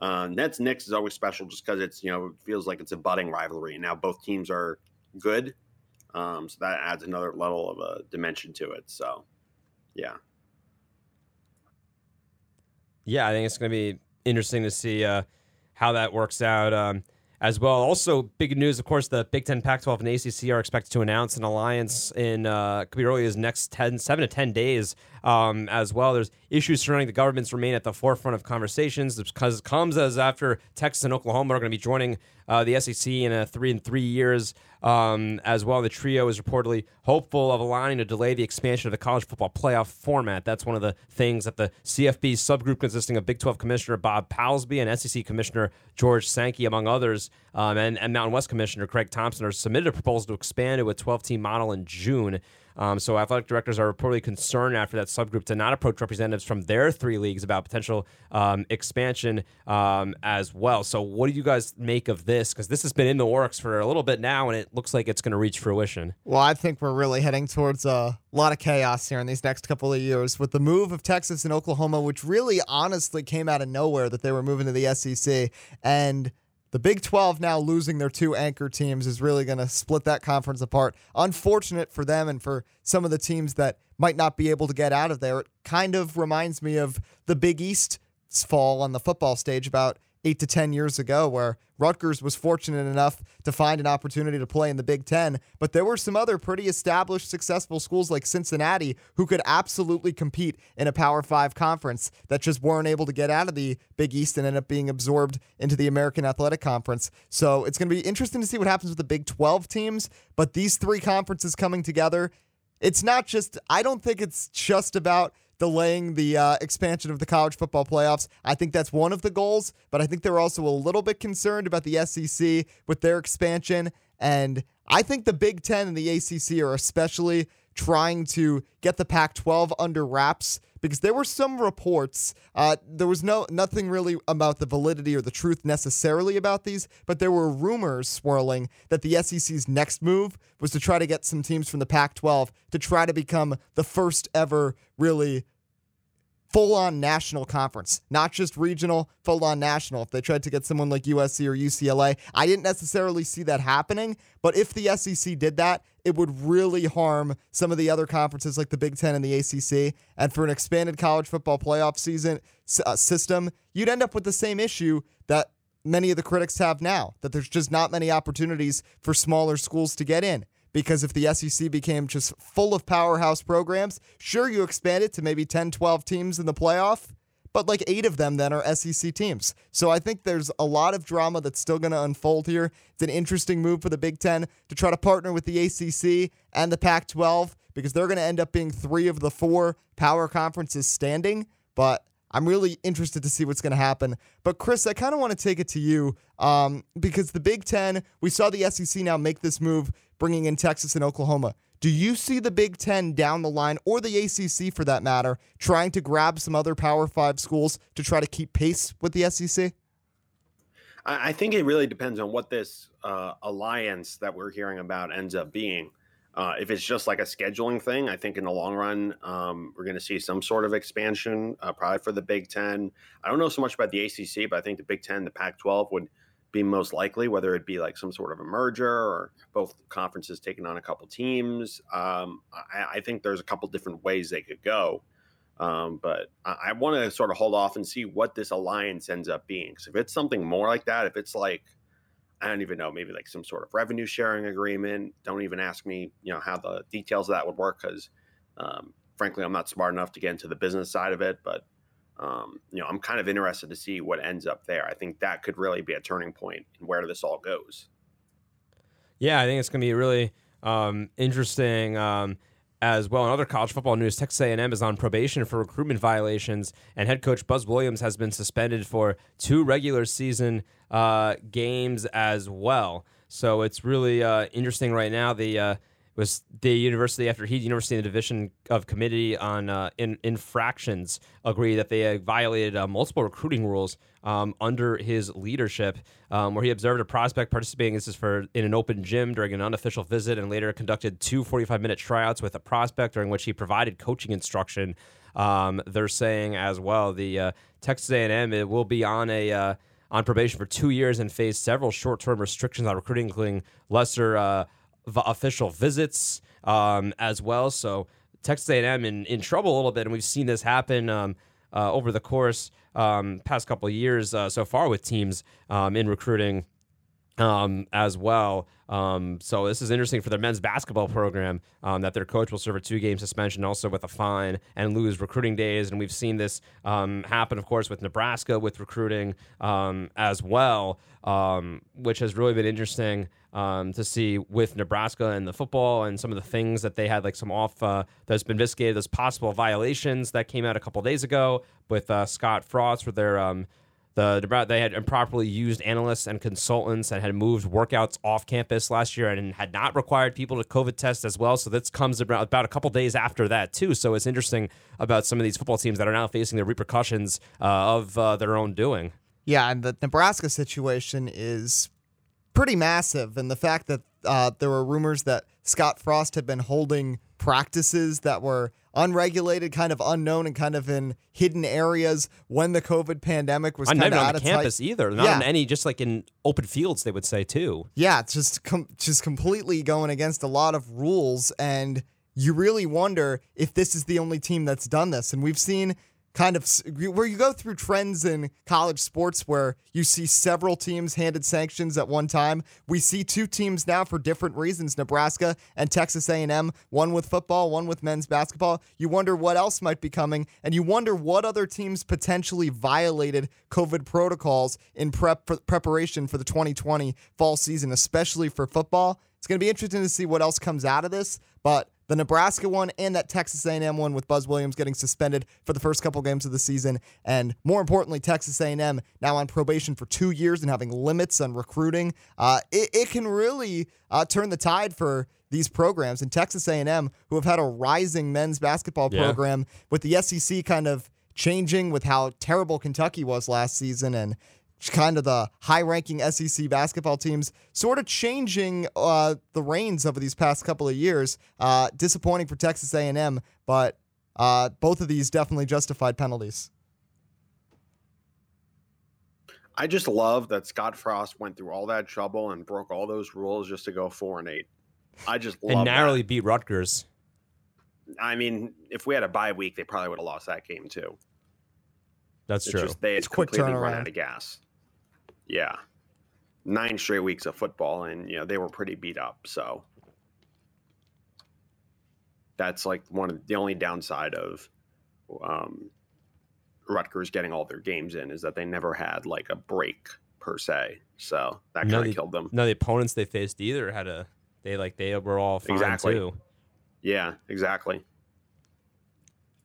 S3: Uh, Nets Knicks is always special just because it's you know it feels like it's a budding rivalry. And now both teams are good. Um, so that adds another level of a dimension to it. So, yeah.
S2: Yeah, I think it's going to be interesting to see uh, how that works out. Um, as well. Also, big news, of course, the Big Ten, Pac 12, and ACC are expected to announce an alliance in, uh, could be early as next 10, 7 to 10 days um, as well. There's issues surrounding the governments remain at the forefront of conversations because comes as after Texas and Oklahoma are going to be joining uh, the SEC in a three and three years um, as well. The trio is reportedly hopeful of aligning to delay the expansion of the college football playoff format. That's one of the things that the CFB subgroup consisting of Big 12 Commissioner Bob Bowlesby and SEC Commissioner George Sankey, among others, um, and, and Mountain West Commissioner Craig Thompson, are submitted a proposal to expand to a 12 team model in June. Um, so athletic directors are reportedly concerned after that subgroup to not approach representatives from their three leagues about potential um, expansion um, as well. So what do you guys make of this? Because this has been in the works for a little bit now, and it looks like it's going to reach fruition.
S4: Well, I think we're really heading towards a lot of chaos here in these next couple of years with the move of Texas and Oklahoma, which really honestly came out of nowhere that they were moving to the SEC and the Big 12 now losing their two anchor teams is really going to split that conference apart. Unfortunate for them and for some of the teams that might not be able to get out of there. It kind of reminds me of the Big East's fall on the football stage about eight to 10 years ago, where Rutgers was fortunate enough to find an opportunity to play in the Big Ten. But there were some other pretty established, successful schools like Cincinnati who could absolutely compete in a Power Five conference that just weren't able to get out of the Big East and end up being absorbed into the American Athletic Conference. So it's going to be interesting to see what happens with the Big 12 teams. But these three conferences coming together, it's not just, I don't think it's just about delaying the uh, expansion of the college football playoffs. I think that's one of the goals, but I think they're also a little bit concerned about the SEC with their expansion. And I think the Big Ten and the ACC are especially trying to get the Pac 12 under wraps because there were some reports. Uh, there was no nothing really about the validity or the truth necessarily about these, but there were rumors swirling that the SEC's next move was to try to get some teams from the Pac 12 to try to become the first ever really full on national conference, not just regional, full on national. If they tried to get someone like USC or UCLA, I didn't necessarily see that happening. But if the SEC did that, it would really harm some of the other conferences like the Big Ten and the ACC. And for an expanded college football playoff season uh, system, you'd end up with the same issue that many of the critics have now that there's just not many opportunities for smaller schools to get in because if the SEC became just full of powerhouse programs, sure, you expand it to maybe 10, 12 teams in the playoff, but like eight of them then are SEC teams. So I think there's a lot of drama that's still going to unfold here. It's an interesting move for the Big Ten to try to partner with the ACC and the Pac 12 because they're going to end up being three of the four power conferences standing. But I'm really interested to see what's going to happen. But Chris, I kind of want to take it to you um, because the Big Ten, we saw the SEC now make this move, bringing in Texas and Oklahoma. Do you see the Big Ten down the line, or the ACC for that matter, trying to grab some other Power Five schools to try to keep pace with the SEC?
S3: I think it really depends on what this uh, alliance that we're hearing about ends up being. Uh, if it's just like a scheduling thing, I think in the long run, um, we're going to see some sort of expansion, uh, probably for the Big Ten. I don't know so much about the ACC, but I think the Big Ten, the Pac 12 would be most likely, whether it be like some sort of a merger or both conferences taking on a couple teams. Um, I, I, think there's a couple different ways they could go. Um, but I, I want to sort of hold off and see what this alliance ends up being. Because if it's something more like that, if it's like, I don't even know, maybe like some sort of revenue sharing agreement. Don't even ask me, you know, how the details of that would work because, um, frankly, I'm not smart enough to get into the business side of it. But, um, you know, I'm kind of interested to see what ends up there. I think that could really be a turning point in where this all goes.
S2: Yeah, I think it's going to be really um, interesting. Um, as well. In other college football news, Texas A&M is on probation for recruitment violations, and head coach Buzz Williams has been suspended for two regular season uh, games as well. So it's really uh, interesting right now. The uh, was the university after he university and the division of committee on uh, in, infractions agreed that they violated uh, multiple recruiting rules um, under his leadership um, where he observed a prospect participating this is for in an open gym during an unofficial visit and later conducted two 45 minute tryouts with a prospect during which he provided coaching instruction. Um, they're saying as well the uh, texas a&m it will be on a uh, on probation for two years and face several short-term restrictions on recruiting including lesser uh, official visits um, as well. So Texas A&M in, in trouble a little bit, and we've seen this happen um, uh, over the course um, past couple of years uh, so far with teams um, in recruiting um, as well. Um, so this is interesting for their men's basketball program um, that their coach will serve a two-game suspension, also with a fine and lose recruiting days. And we've seen this um, happen, of course, with Nebraska with recruiting um, as well, um, which has really been interesting um, to see with Nebraska and the football and some of the things that they had, like some off uh, that's been investigated as possible violations that came out a couple days ago with uh, Scott Frost for their the they had improperly used analysts and consultants and had moved workouts off campus last year and had not required people to COVID test as well. So this comes about, about a couple days after that too. So it's interesting about some of these football teams that are now facing the repercussions uh, of uh, their own doing.
S4: Yeah, and the Nebraska situation is pretty massive, and the fact that uh, there were rumors that Scott Frost had been holding practices that were unregulated, kind of unknown, and kind of in hidden areas when the COVID pandemic was
S2: kind
S4: of
S2: on
S4: the
S2: campus either. Not
S4: yeah.
S2: on any, just like in open fields, they would say too.
S4: Yeah, just com- just completely going against a lot of rules, and you really wonder if this is the only team that's done this. And we've seen kind of where you go through trends in college sports where you see several teams handed sanctions at one time. We see two teams now for different reasons, Nebraska and Texas A&M, one with football, one with men's basketball. You wonder what else might be coming and you wonder what other teams potentially violated COVID protocols in prep preparation for the 2020 fall season, especially for football. It's going to be interesting to see what else comes out of this, but the Nebraska one and that Texas A&M one with Buzz Williams getting suspended for the first couple games of the season, and more importantly, Texas A&M now on probation for two years and having limits on recruiting. Uh, it, it, can really uh, turn the tide for these programs. And Texas A&M, who have had a rising men's basketball
S2: yeah.
S4: program, with the SEC kind of changing with how terrible Kentucky was last season and kind of the high-ranking SEC basketball teams sort of changing uh, the reins over these past couple of years. Uh, disappointing for Texas A&M, but uh, both of these definitely justified penalties.
S3: I just love that Scott Frost went through all that trouble and broke all those rules just to go four and eight. I just love it.
S2: and narrowly
S3: that.
S2: beat Rutgers.
S3: I mean, if we had a bye week, they probably would have lost that game too.
S2: That's
S3: it's
S2: true.
S3: Just, they
S4: it's
S3: had
S4: quick
S3: completely run out of gas. Yeah, nine straight weeks of football, and you know they were pretty beat up. So that's like one of the only downside of um, Rutgers getting all their games in is that they never had like a break per se. So that
S2: No,
S3: kind
S2: they-
S3: of killed them.
S2: No, the opponents they faced either had a they like they were all fine
S3: Exactly.
S2: too.
S3: Yeah, exactly.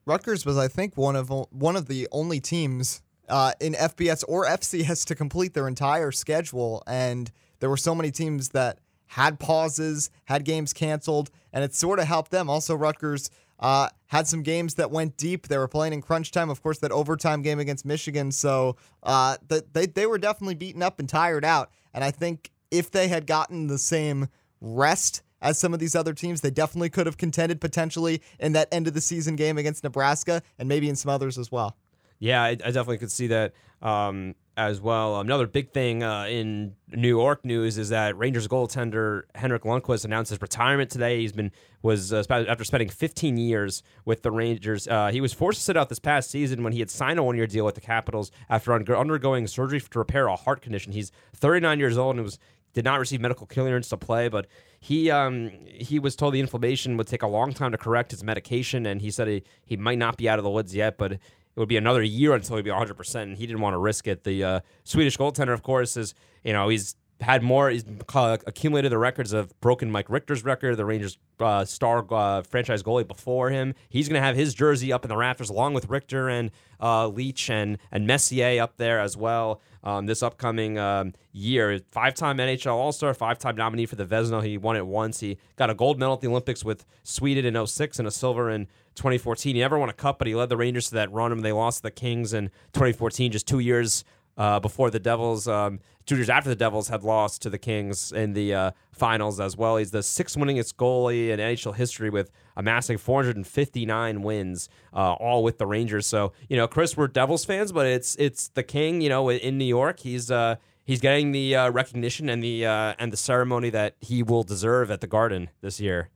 S4: Rutgers was, I think, one of one of the only teams uh, in FBS or FCS to complete their entire schedule, and there were so many teams that had pauses, had games canceled, and it sort of helped them. Also, Rutgers uh, had some games that went deep. They were playing in crunch time, of course, that overtime game against Michigan. So uh, they they were definitely beaten up and tired out. And I think if they had gotten the same rest as some of these other teams, they definitely could have contended potentially in that end of the season game against Nebraska and maybe in some others as well.
S2: Yeah, I, I definitely could see that um, as well. Another big thing uh, in New York news is that Rangers goaltender Henrik Lundqvist announced his retirement today. He's been was uh, after spending 15 years with the Rangers. Uh, he was forced to sit out this past season when he had signed a one-year deal with the Capitals after un- undergoing surgery to repair a heart condition. He's 39 years old and was did not receive medical clearance to play, but he um, he was told the inflammation would take a long time to correct his medication, and he said he, he might not be out of the woods yet, but it would be another year until he'd be 100%, and he didn't want to risk it. The uh, Swedish goaltender, of course, is, you know, he's had more, accumulated the records of broken Mike Richter's record, the Rangers uh, star uh, franchise goalie before him. He's going to have his jersey up in the rafters along with Richter and uh, Leetch and, and Messier up there as well um, this upcoming um, year. Five time NHL All Star, five time nominee for the Vezina. He won it once. He got a gold medal at the Olympics with Sweden in 06 and a silver in 2014. He never won a cup, but he led the Rangers to that run. And they lost the Kings in 2014, just two years uh, before the Devils, um, two years after the Devils had lost to the Kings in the uh, finals as well. He's the sixth winningest goalie in NHL history with amassing 459 wins, uh, all with the Rangers. So you know, Chris, we're Devils fans, but it's it's the King. You know, in New York, he's uh, he's getting the uh, recognition and the uh, and the ceremony that he will deserve at the Garden this year.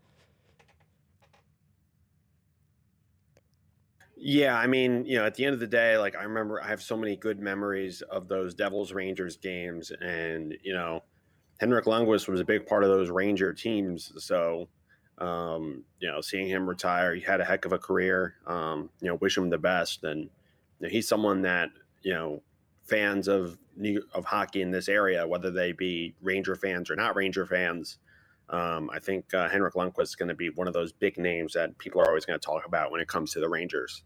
S3: Yeah, I mean, you know, at the end of the day, like I remember I have so many good memories of those Devils Rangers games and, you know, Henrik Lundqvist was a big part of those Ranger teams. So, um, you know, seeing him retire, he had a heck of a career. Um, you know, wish him the best. And you know, he's someone that, you know, fans of of hockey in this area, whether they be Ranger fans or not Ranger fans, um, I think uh, Henrik Lundqvist is going to be one of those big names that people are always going to talk about when it comes to the Rangers.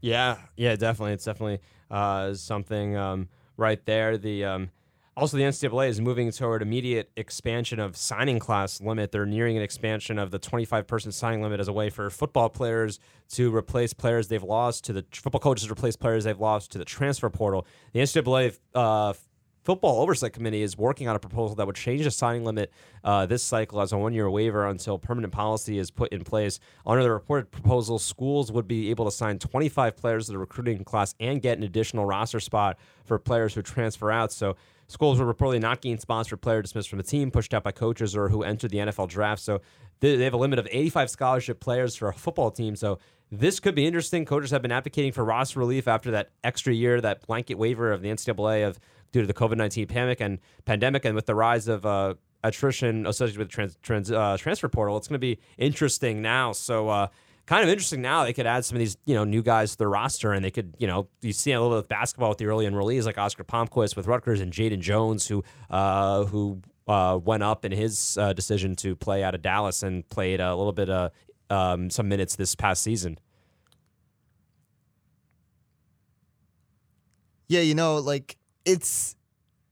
S2: Yeah, yeah, definitely. It's definitely uh, something um, right there. The um, also the NCAA is moving toward immediate expansion of signing class limit. They're nearing an expansion of the 25 person signing limit as a way for football players to replace players they've lost to the football coaches replace players they've lost to the transfer portal. The NCAA uh, football oversight committee is working on a proposal that would change the signing limit uh, this cycle as a one-year waiver until permanent policy is put in place. Under the reported proposal, schools would be able to sign 25 players to the recruiting class and get an additional roster spot for players who transfer out. So schools were reportedly not gain sponsored player dismissed from the team, pushed out by coaches, or who entered the NFL draft. So they have a limit of 85 scholarship players for a football team. So this could be interesting. Coaches have been advocating for roster relief after that extra year, that blanket waiver of the NCAA of due to the COVID nineteen pandemic and pandemic, and with the rise of uh, attrition associated with trans, trans uh, transfer portal, it's going to be interesting now. So. Uh, kind of interesting now. They could add some of these, you know, new guys to the roster, and they could, you know, you see a little bit of basketball with the early enrollees like Oskar Palmquist with Rutgers and Jaden Jones, who uh, who uh, went up in his uh, decision to play out of Dallas and played a little bit of um, some minutes this past season.
S4: Yeah, you know, like it's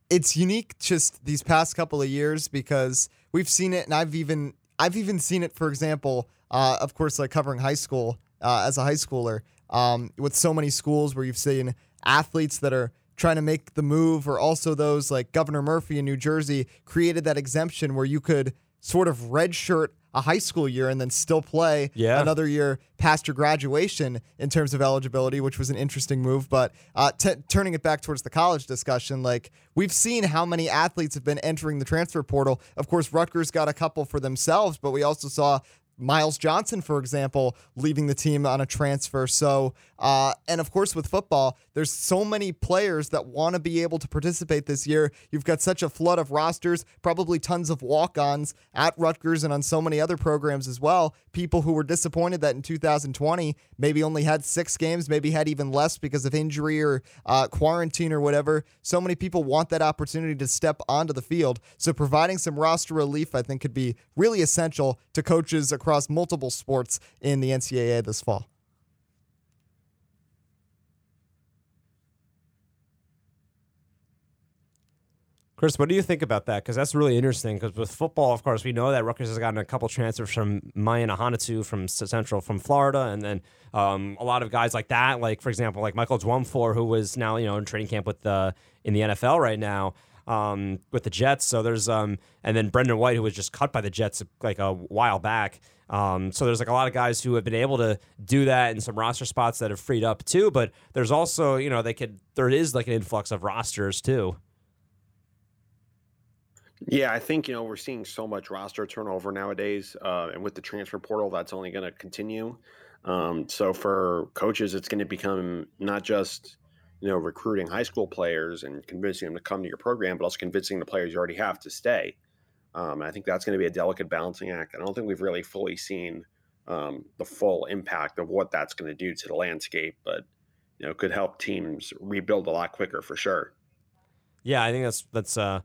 S4: it's unique just these past couple of years because we've seen it and I've even I've even seen it for example uh, of course like covering high school uh, as a high schooler um, with so many schools where you've seen athletes that are trying to make the move or also those like Governor Murphy in New Jersey created that exemption where you could sort of redshirt a high school year and then still play
S2: yeah.
S4: another year past your graduation in terms of eligibility, which was an interesting move. But uh, t- turning it back towards the college discussion, like we've seen how many athletes have been entering the transfer portal. Of course, Rutgers got a couple for themselves, but we also saw Myles Johnson, for example, leaving the team on a transfer. So, uh, and of course, with football, there's so many players that want to be able to participate this year. You've got such a flood of rosters, probably tons of walk ons at Rutgers and on so many other programs as well. People who were disappointed that in 2020 maybe only had six games, maybe had even less because of injury or uh, quarantine or whatever. So many people want that opportunity to step onto the field. So, providing some roster relief, I think, could be really essential to coaches across across multiple sports in the NCAA this fall.
S2: Chris, what do you think about that? Because that's really interesting. Because with football, of course, we know that Rutgers has gotten a couple transfers from Mayan Ahanotu from Central from Florida, and then um, a lot of guys like that, like for example, like Michael Dwumfour, who was now you know in training camp with the in the NFL right now um, with the Jets. So there's um, and then Brendon White, who was just cut by the Jets like a while back. Um, so there's like a lot of guys who have been able to do that in some roster spots that have freed up too. But there's also you know they could there is like an influx of rosters too.
S3: Yeah, I think you know we're seeing so much roster turnover nowadays, uh, and with the transfer portal, that's only going to continue. Um, so for coaches, it's going to become not just you know recruiting high school players and convincing them to come to your program, but also convincing the players you already have to stay. Um, I think that's going to be a delicate balancing act. I don't think we've really fully seen um, the full impact of what that's going to do to the landscape, but you know, could help teams rebuild a lot quicker for sure.
S2: Yeah, I think that's that's uh,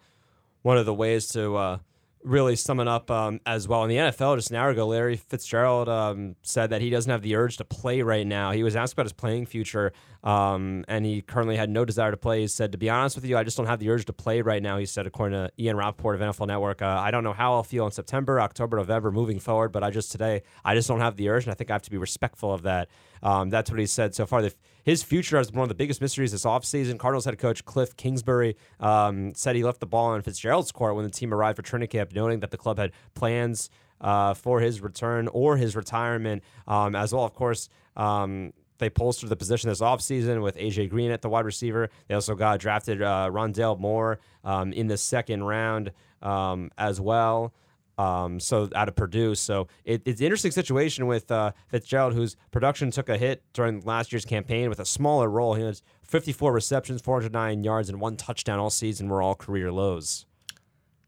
S2: one of the ways to uh, really summing up um, as well. In the NFL, just an hour ago, Larry Fitzgerald um, said that he doesn't have the urge to play right now. He was asked about his playing future, um, and he currently had no desire to play. He said, To be honest with you, I just don't have the urge to play right now, he said, according to Ian Rapoport of NFL Network. Uh, I don't know how I'll feel in September, October, November, moving forward, but I just today, I just don't have the urge, and I think I have to be respectful of that. Um, that's what he said so far. His future is one of the biggest mysteries this offseason. Cardinals head coach Kliff Kingsbury um, said he left the ball on Fitzgerald's court when the team arrived for training camp, noting that the club had plans uh, for his return or his retirement um, as well. Of course, um, they bolstered the position this offseason with AJ Green at the wide receiver. They also got drafted uh, Rondale Moore um, in the second round um, as well. Um, so out of Purdue, so it, it's an interesting situation with uh, Fitzgerald, whose production took a hit during last year's campaign with a smaller role. He has 54 receptions, 409 yards, and one touchdown all season. Were all career lows.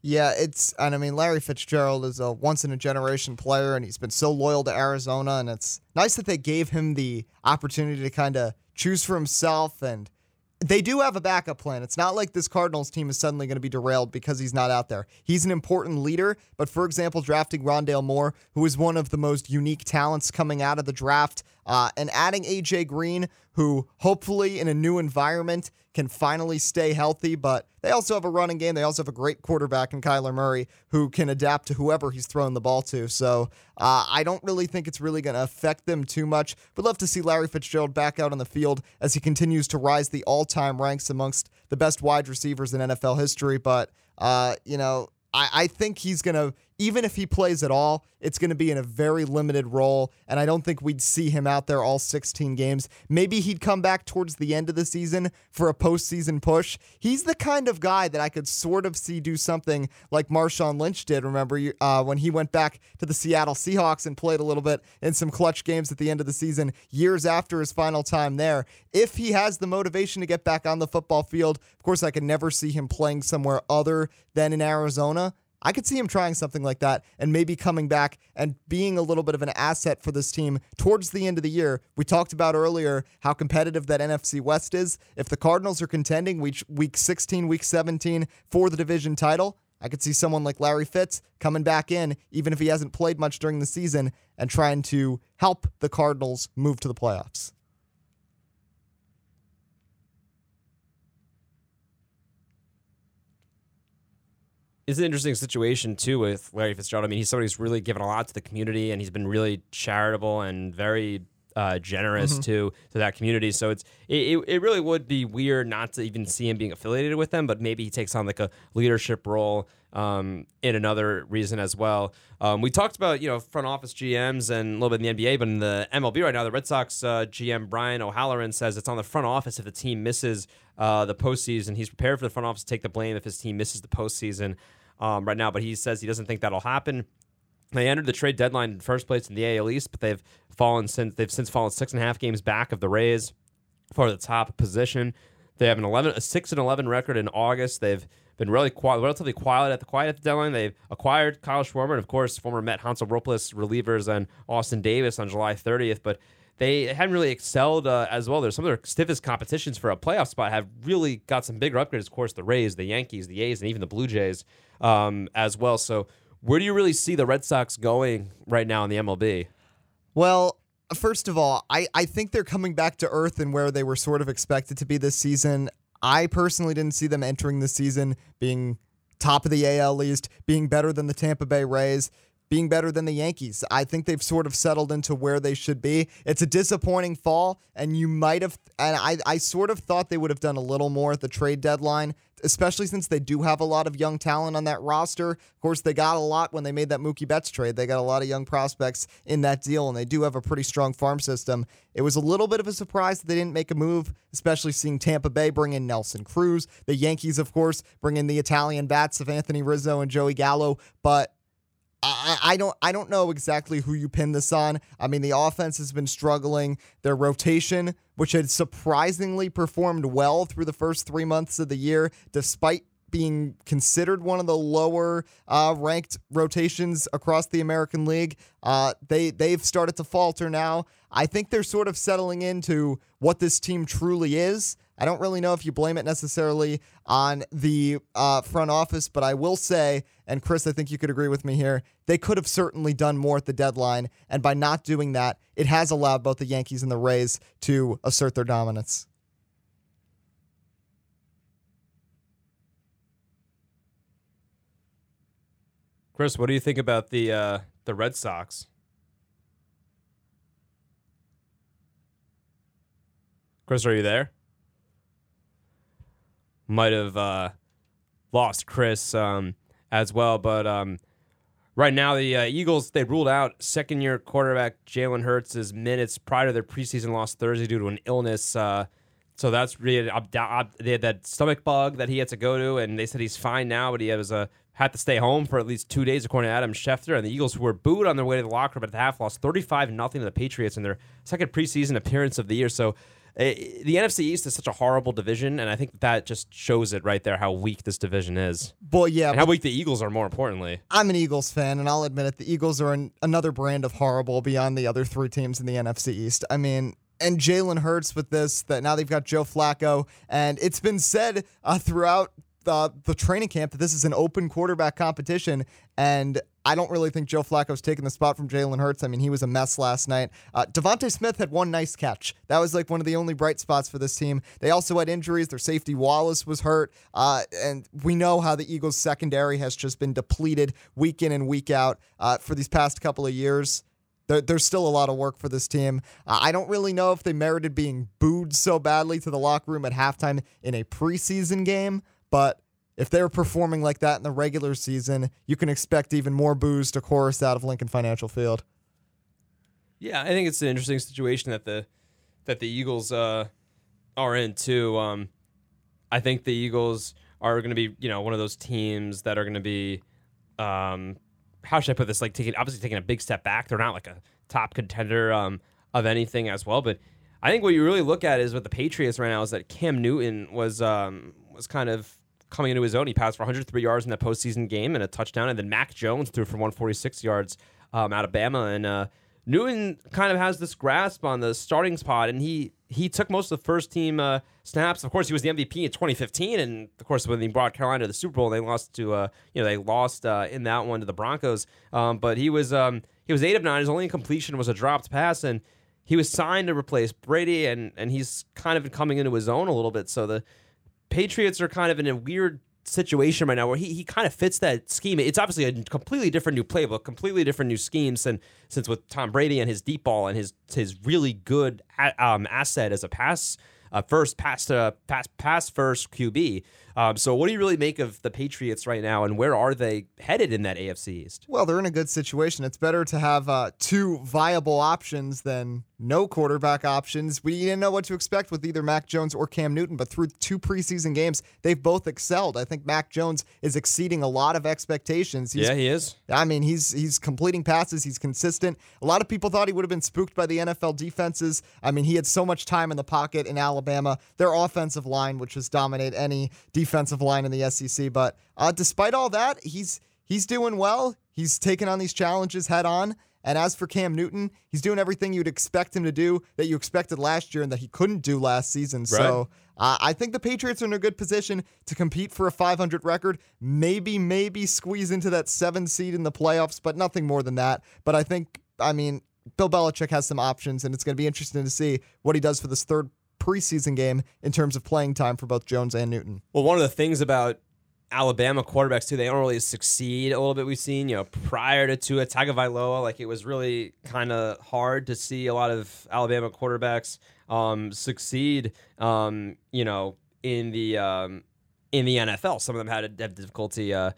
S4: Yeah, it's and I mean Larry Fitzgerald is a once in a generation player and he's been so loyal to Arizona and it's nice that they gave him the opportunity to kind of choose for himself and they do have a backup plan. It's not like this Cardinals team is suddenly going to be derailed because he's not out there. He's an important leader, but for example, drafting Rondale Moore, who is one of the most unique talents coming out of the draft, uh, and adding AJ Green, who hopefully in a new environment can finally stay healthy. But they also have a running game. They also have a great quarterback in Kyler Murray who can adapt to whoever he's throwing the ball to. So uh, I don't really think it's really going to affect them too much. Would love to see Larry Fitzgerald back out on the field as he continues to rise the all time ranks amongst the best wide receivers in NFL history. But, uh, you know, I, I think he's going to, even if he plays at all, it's going to be in a very limited role. And I don't think we'd see him out there all 16 games. Maybe he'd come back towards the end of the season for a postseason push. He's the kind of guy that I could sort of see do something like Marshawn Lynch did. Remember uh, when he went back to the Seattle Seahawks and played a little bit in some clutch games at the end of the season, years after his final time there. If he has the motivation to get back on the football field, of course, I can never see him playing somewhere other than in Arizona. I could see him trying something like that and maybe coming back and being a little bit of an asset for this team towards the end of the year. We talked about earlier how competitive that NFC West is. If the Cardinals are contending week, week 16, week 17 for the division title, I could see someone like Larry Fitz coming back in, even if he hasn't played much during the season, and trying to help the Cardinals move to the playoffs.
S2: It's an interesting situation too with Larry Fitzgerald. I mean, he's somebody who's really given a lot to the community, and he's been really charitable and very uh, generous mm-hmm. to to that community. So it's it, it really would be weird not to even see him being affiliated with them, but maybe he takes on like a leadership role um, in another reason as well. Um, we talked about you know front office GMs and a little bit in the NBA, but in the MLB right now, the Red Sox uh, GM Brian O'Halloran says it's on the front office if the team misses uh, the postseason. He's prepared for the front office to take the blame if his team misses the postseason um, right now, but he says he doesn't think that'll happen. They entered the trade deadline in first place in the AL East, but they've fallen since they've since fallen six and a half games back of the Rays for the top position. They have an eleven a six and eleven record in August. They've been really quiet, relatively quiet at the quiet at the deadline. They've acquired Kyle Schwarber and of course former Met Hansel Robles relievers and Austin Davis on July 30th, but they hadn't really excelled uh, as well. There's some of their stiffest competitions for a playoff spot have really got some bigger upgrades. Of course, the Rays, the Yankees, the A's, and even the Blue Jays um, as well. So, where do you really see the Red Sox going right now in the MLB?
S4: Well, first of all, I, I think they're coming back to earth and where they were sort of expected to be this season. I personally didn't see them entering the season being top of the AL East, being better than the Tampa Bay Rays being better than the Yankees. I think they've sort of settled into where they should be. It's a disappointing fall, and you might have, and I, I sort of thought they would have done a little more at the trade deadline, especially since they do have a lot of young talent on that roster. Of course, they got a lot when they made that Mookie Betts trade. They got a lot of young prospects in that deal, and they do have a pretty strong farm system. It was a little bit of a surprise that they didn't make a move, especially seeing Tampa Bay bring in Nelson Cruz. The Yankees, of course, bring in the Italian bats of Anthony Rizzo and Joey Gallo, but I, I don't I don't know exactly who you pin this on. I mean, the offense has been struggling. Their rotation, which had surprisingly performed well through the first three months of the year, despite being considered one of the lower uh, ranked rotations across the American League. Uh, they they've started to falter now. I think they're sort of settling into what this team truly is. I don't really know if you blame it necessarily on the uh, front office, but I will say, and Chris, I think you could agree with me here, they could have certainly done more at the deadline. And by not doing that, it has allowed both the Yankees and the Rays to assert their dominance.
S2: Chris, what do you think about the uh, the Red Sox? Chris, are you there? Might have uh, lost Chris um, as well. But um, Right now, the uh, Eagles they ruled out second-year quarterback Jalen Hurts' minutes prior to their preseason loss Thursday due to an illness. Uh, so that's really they had that stomach bug that he had to go to, and they said he's fine now, but he was a had to stay home for at least two days, according to Adam Schefter. And the Eagles, who were booed on their way to the locker room at the half, lost 35 nothing to the Patriots in their second preseason appearance of the year. So uh, the NFC East is such a horrible division, and I think that just shows it right there how weak this division is.
S4: Well, yeah,
S2: and how weak the Eagles are, more importantly.
S4: I'm an Eagles fan, and I'll admit it, the Eagles are an, another brand of horrible beyond the other three teams in the NFC East. I mean, and Jalen Hurts with this that now they've got Joe Flacco, and it's been said uh, throughout the the training camp that this is an open quarterback competition, and I don't really think Joe Flacco's taking the spot from Jalen Hurts. I mean, he was a mess last night. Uh, DeVonta Smith had one nice catch. That was like one of the only bright spots for this team. They also had injuries. Their safety Wallace was hurt, uh, and we know how the Eagles' secondary has just been depleted week in and week out uh, for these past couple of years. There, there's still a lot of work for this team. Uh, I don't really know if they merited being booed so badly to the locker room at halftime in a preseason game, but if they're performing like that in the regular season, you can expect even more boos to chorus out of Lincoln Financial Field.
S2: Yeah, I think it's an interesting situation that the that the Eagles uh, are in too. Um, I think the Eagles are going to be, you know, one of those teams that are going to be, um, how should I put this? Like taking obviously taking a big step back. They're not like a top contender um, of anything as well, but I think what you really look at is with the Patriots right now is that Cam Newton was um, was kind of coming into his own. He passed for 103 yards in that postseason game and a touchdown, and then Mac Jones threw for 146 yards um, out of Bama. And uh, Newton kind of has this grasp on the starting spot, and he he took most of the first team uh, snaps. Of course, he was the MVP in 2015, and of course, when he brought Carolina to the Super Bowl, they lost to uh, you know they lost uh, in that one to the Broncos. Um, but he was um, he was eight of nine. His only completion was a dropped pass, and he was signed to replace Brady, and and he's kind of coming into his own a little bit. So the Patriots are kind of in a weird situation right now where he, he kind of fits that scheme. It's obviously a completely different new playbook, completely different new schemes than since with Tom Brady and his deep ball and his his really good um, asset as a pass uh, first pass to pass pass first QB. Um, so, what do you really make of the Patriots right now, and where are they headed in that AFC East?
S4: Well, they're in a good situation. It's better to have uh, two viable options than no quarterback options. We didn't know what to expect with either Mac Jones or Cam Newton, but through two preseason games, they've both excelled. I think Mac Jones is exceeding a lot of expectations.
S2: He's, yeah, he is.
S4: I mean, he's he's completing passes. He's consistent. A lot of people thought he would have been spooked by the NFL defenses. I mean, he had so much time in the pocket in Alabama. Their offensive line, which was dominate any defense defensive line in the SEC. But uh, despite all that, he's he's doing well. He's taking on these challenges head on. And as for Cam Newton, he's doing everything you'd expect him to do that you expected last year and that he couldn't do last season. Right. So uh, I think the Patriots are in a good position to compete for a 500 record. Maybe, maybe squeeze into that seven seed in the playoffs, but nothing more than that. But I think, I mean, Bill Belichick has some options, and it's going to be interesting to see what he does for this third preseason game in terms of playing time for both Jones and Newton.
S2: Well, one of the things about Alabama quarterbacks too, they don't really succeed a little bit. We've seen, you know, prior to Tua Tagovailoa, like it was really kind of hard to see a lot of Alabama quarterbacks um, succeed. Um, you know, in the um, in the NFL, some of them had a, have difficulty uh,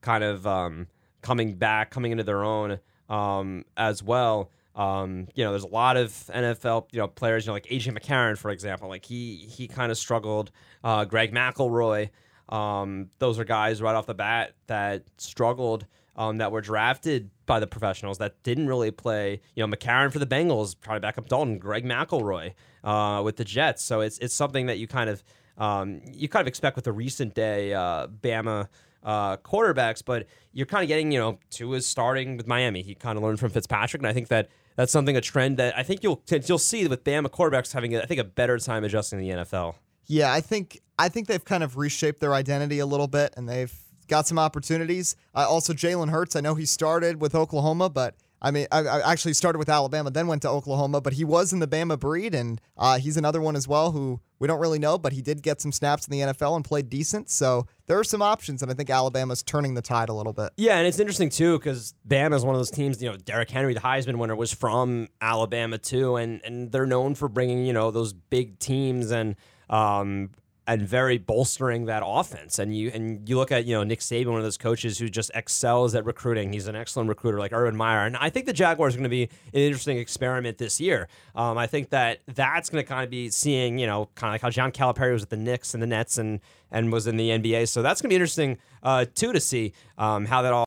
S2: kind of um, coming back, coming into their own um, as well. Um, you know, there's a lot of NFL, you know, players, you know, like AJ McCarron, for example. Like he he kind of struggled. Uh, Greg McElroy. Um, those are guys right off the bat that struggled. Um, that were drafted by the professionals that didn't really play. You know, McCarron for the Bengals, probably back up Dalton. Greg McElroy uh, with the Jets. So it's it's something that you kind of um, you kind of expect with the recent day uh, Bama uh, quarterbacks, but you're kind of getting, you know, Tua is starting with Miami. He kind of learned from Fitzpatrick, and I think that that's something a trend that I think you'll you'll see with Bama quarterbacks having I think a better time adjusting the NFL.
S4: Yeah, I think I think they've kind of reshaped their identity a little bit, and they've got some opportunities. Uh, also, Jalen Hurts. I know he started with Oklahoma, but I mean, I, I, actually started with Alabama, then went to Oklahoma, but he was in the Bama breed, and uh, he's another one as well who we don't really know, but he did get some snaps in the NFL and played decent. So there are some options, and I think Alabama's turning the tide a little bit.
S2: Yeah, and it's interesting too because Bama is one of those teams. You know, Derrick Henry, the Heisman winner, was from Alabama too, and and they're known for bringing you know those big teams and um, and very bolstering that offense. And you and you look at you know Nick Saban, one of those coaches who just excels at recruiting. He's an excellent recruiter, like Urban Meyer. And I think the Jaguars are going to be an interesting experiment this year. Um, I think that that's going to kind of be seeing you know kind of like how John Calipari was at the Knicks and the Nets and and was in the NBA. So that's going to be interesting uh, too to see um, how that all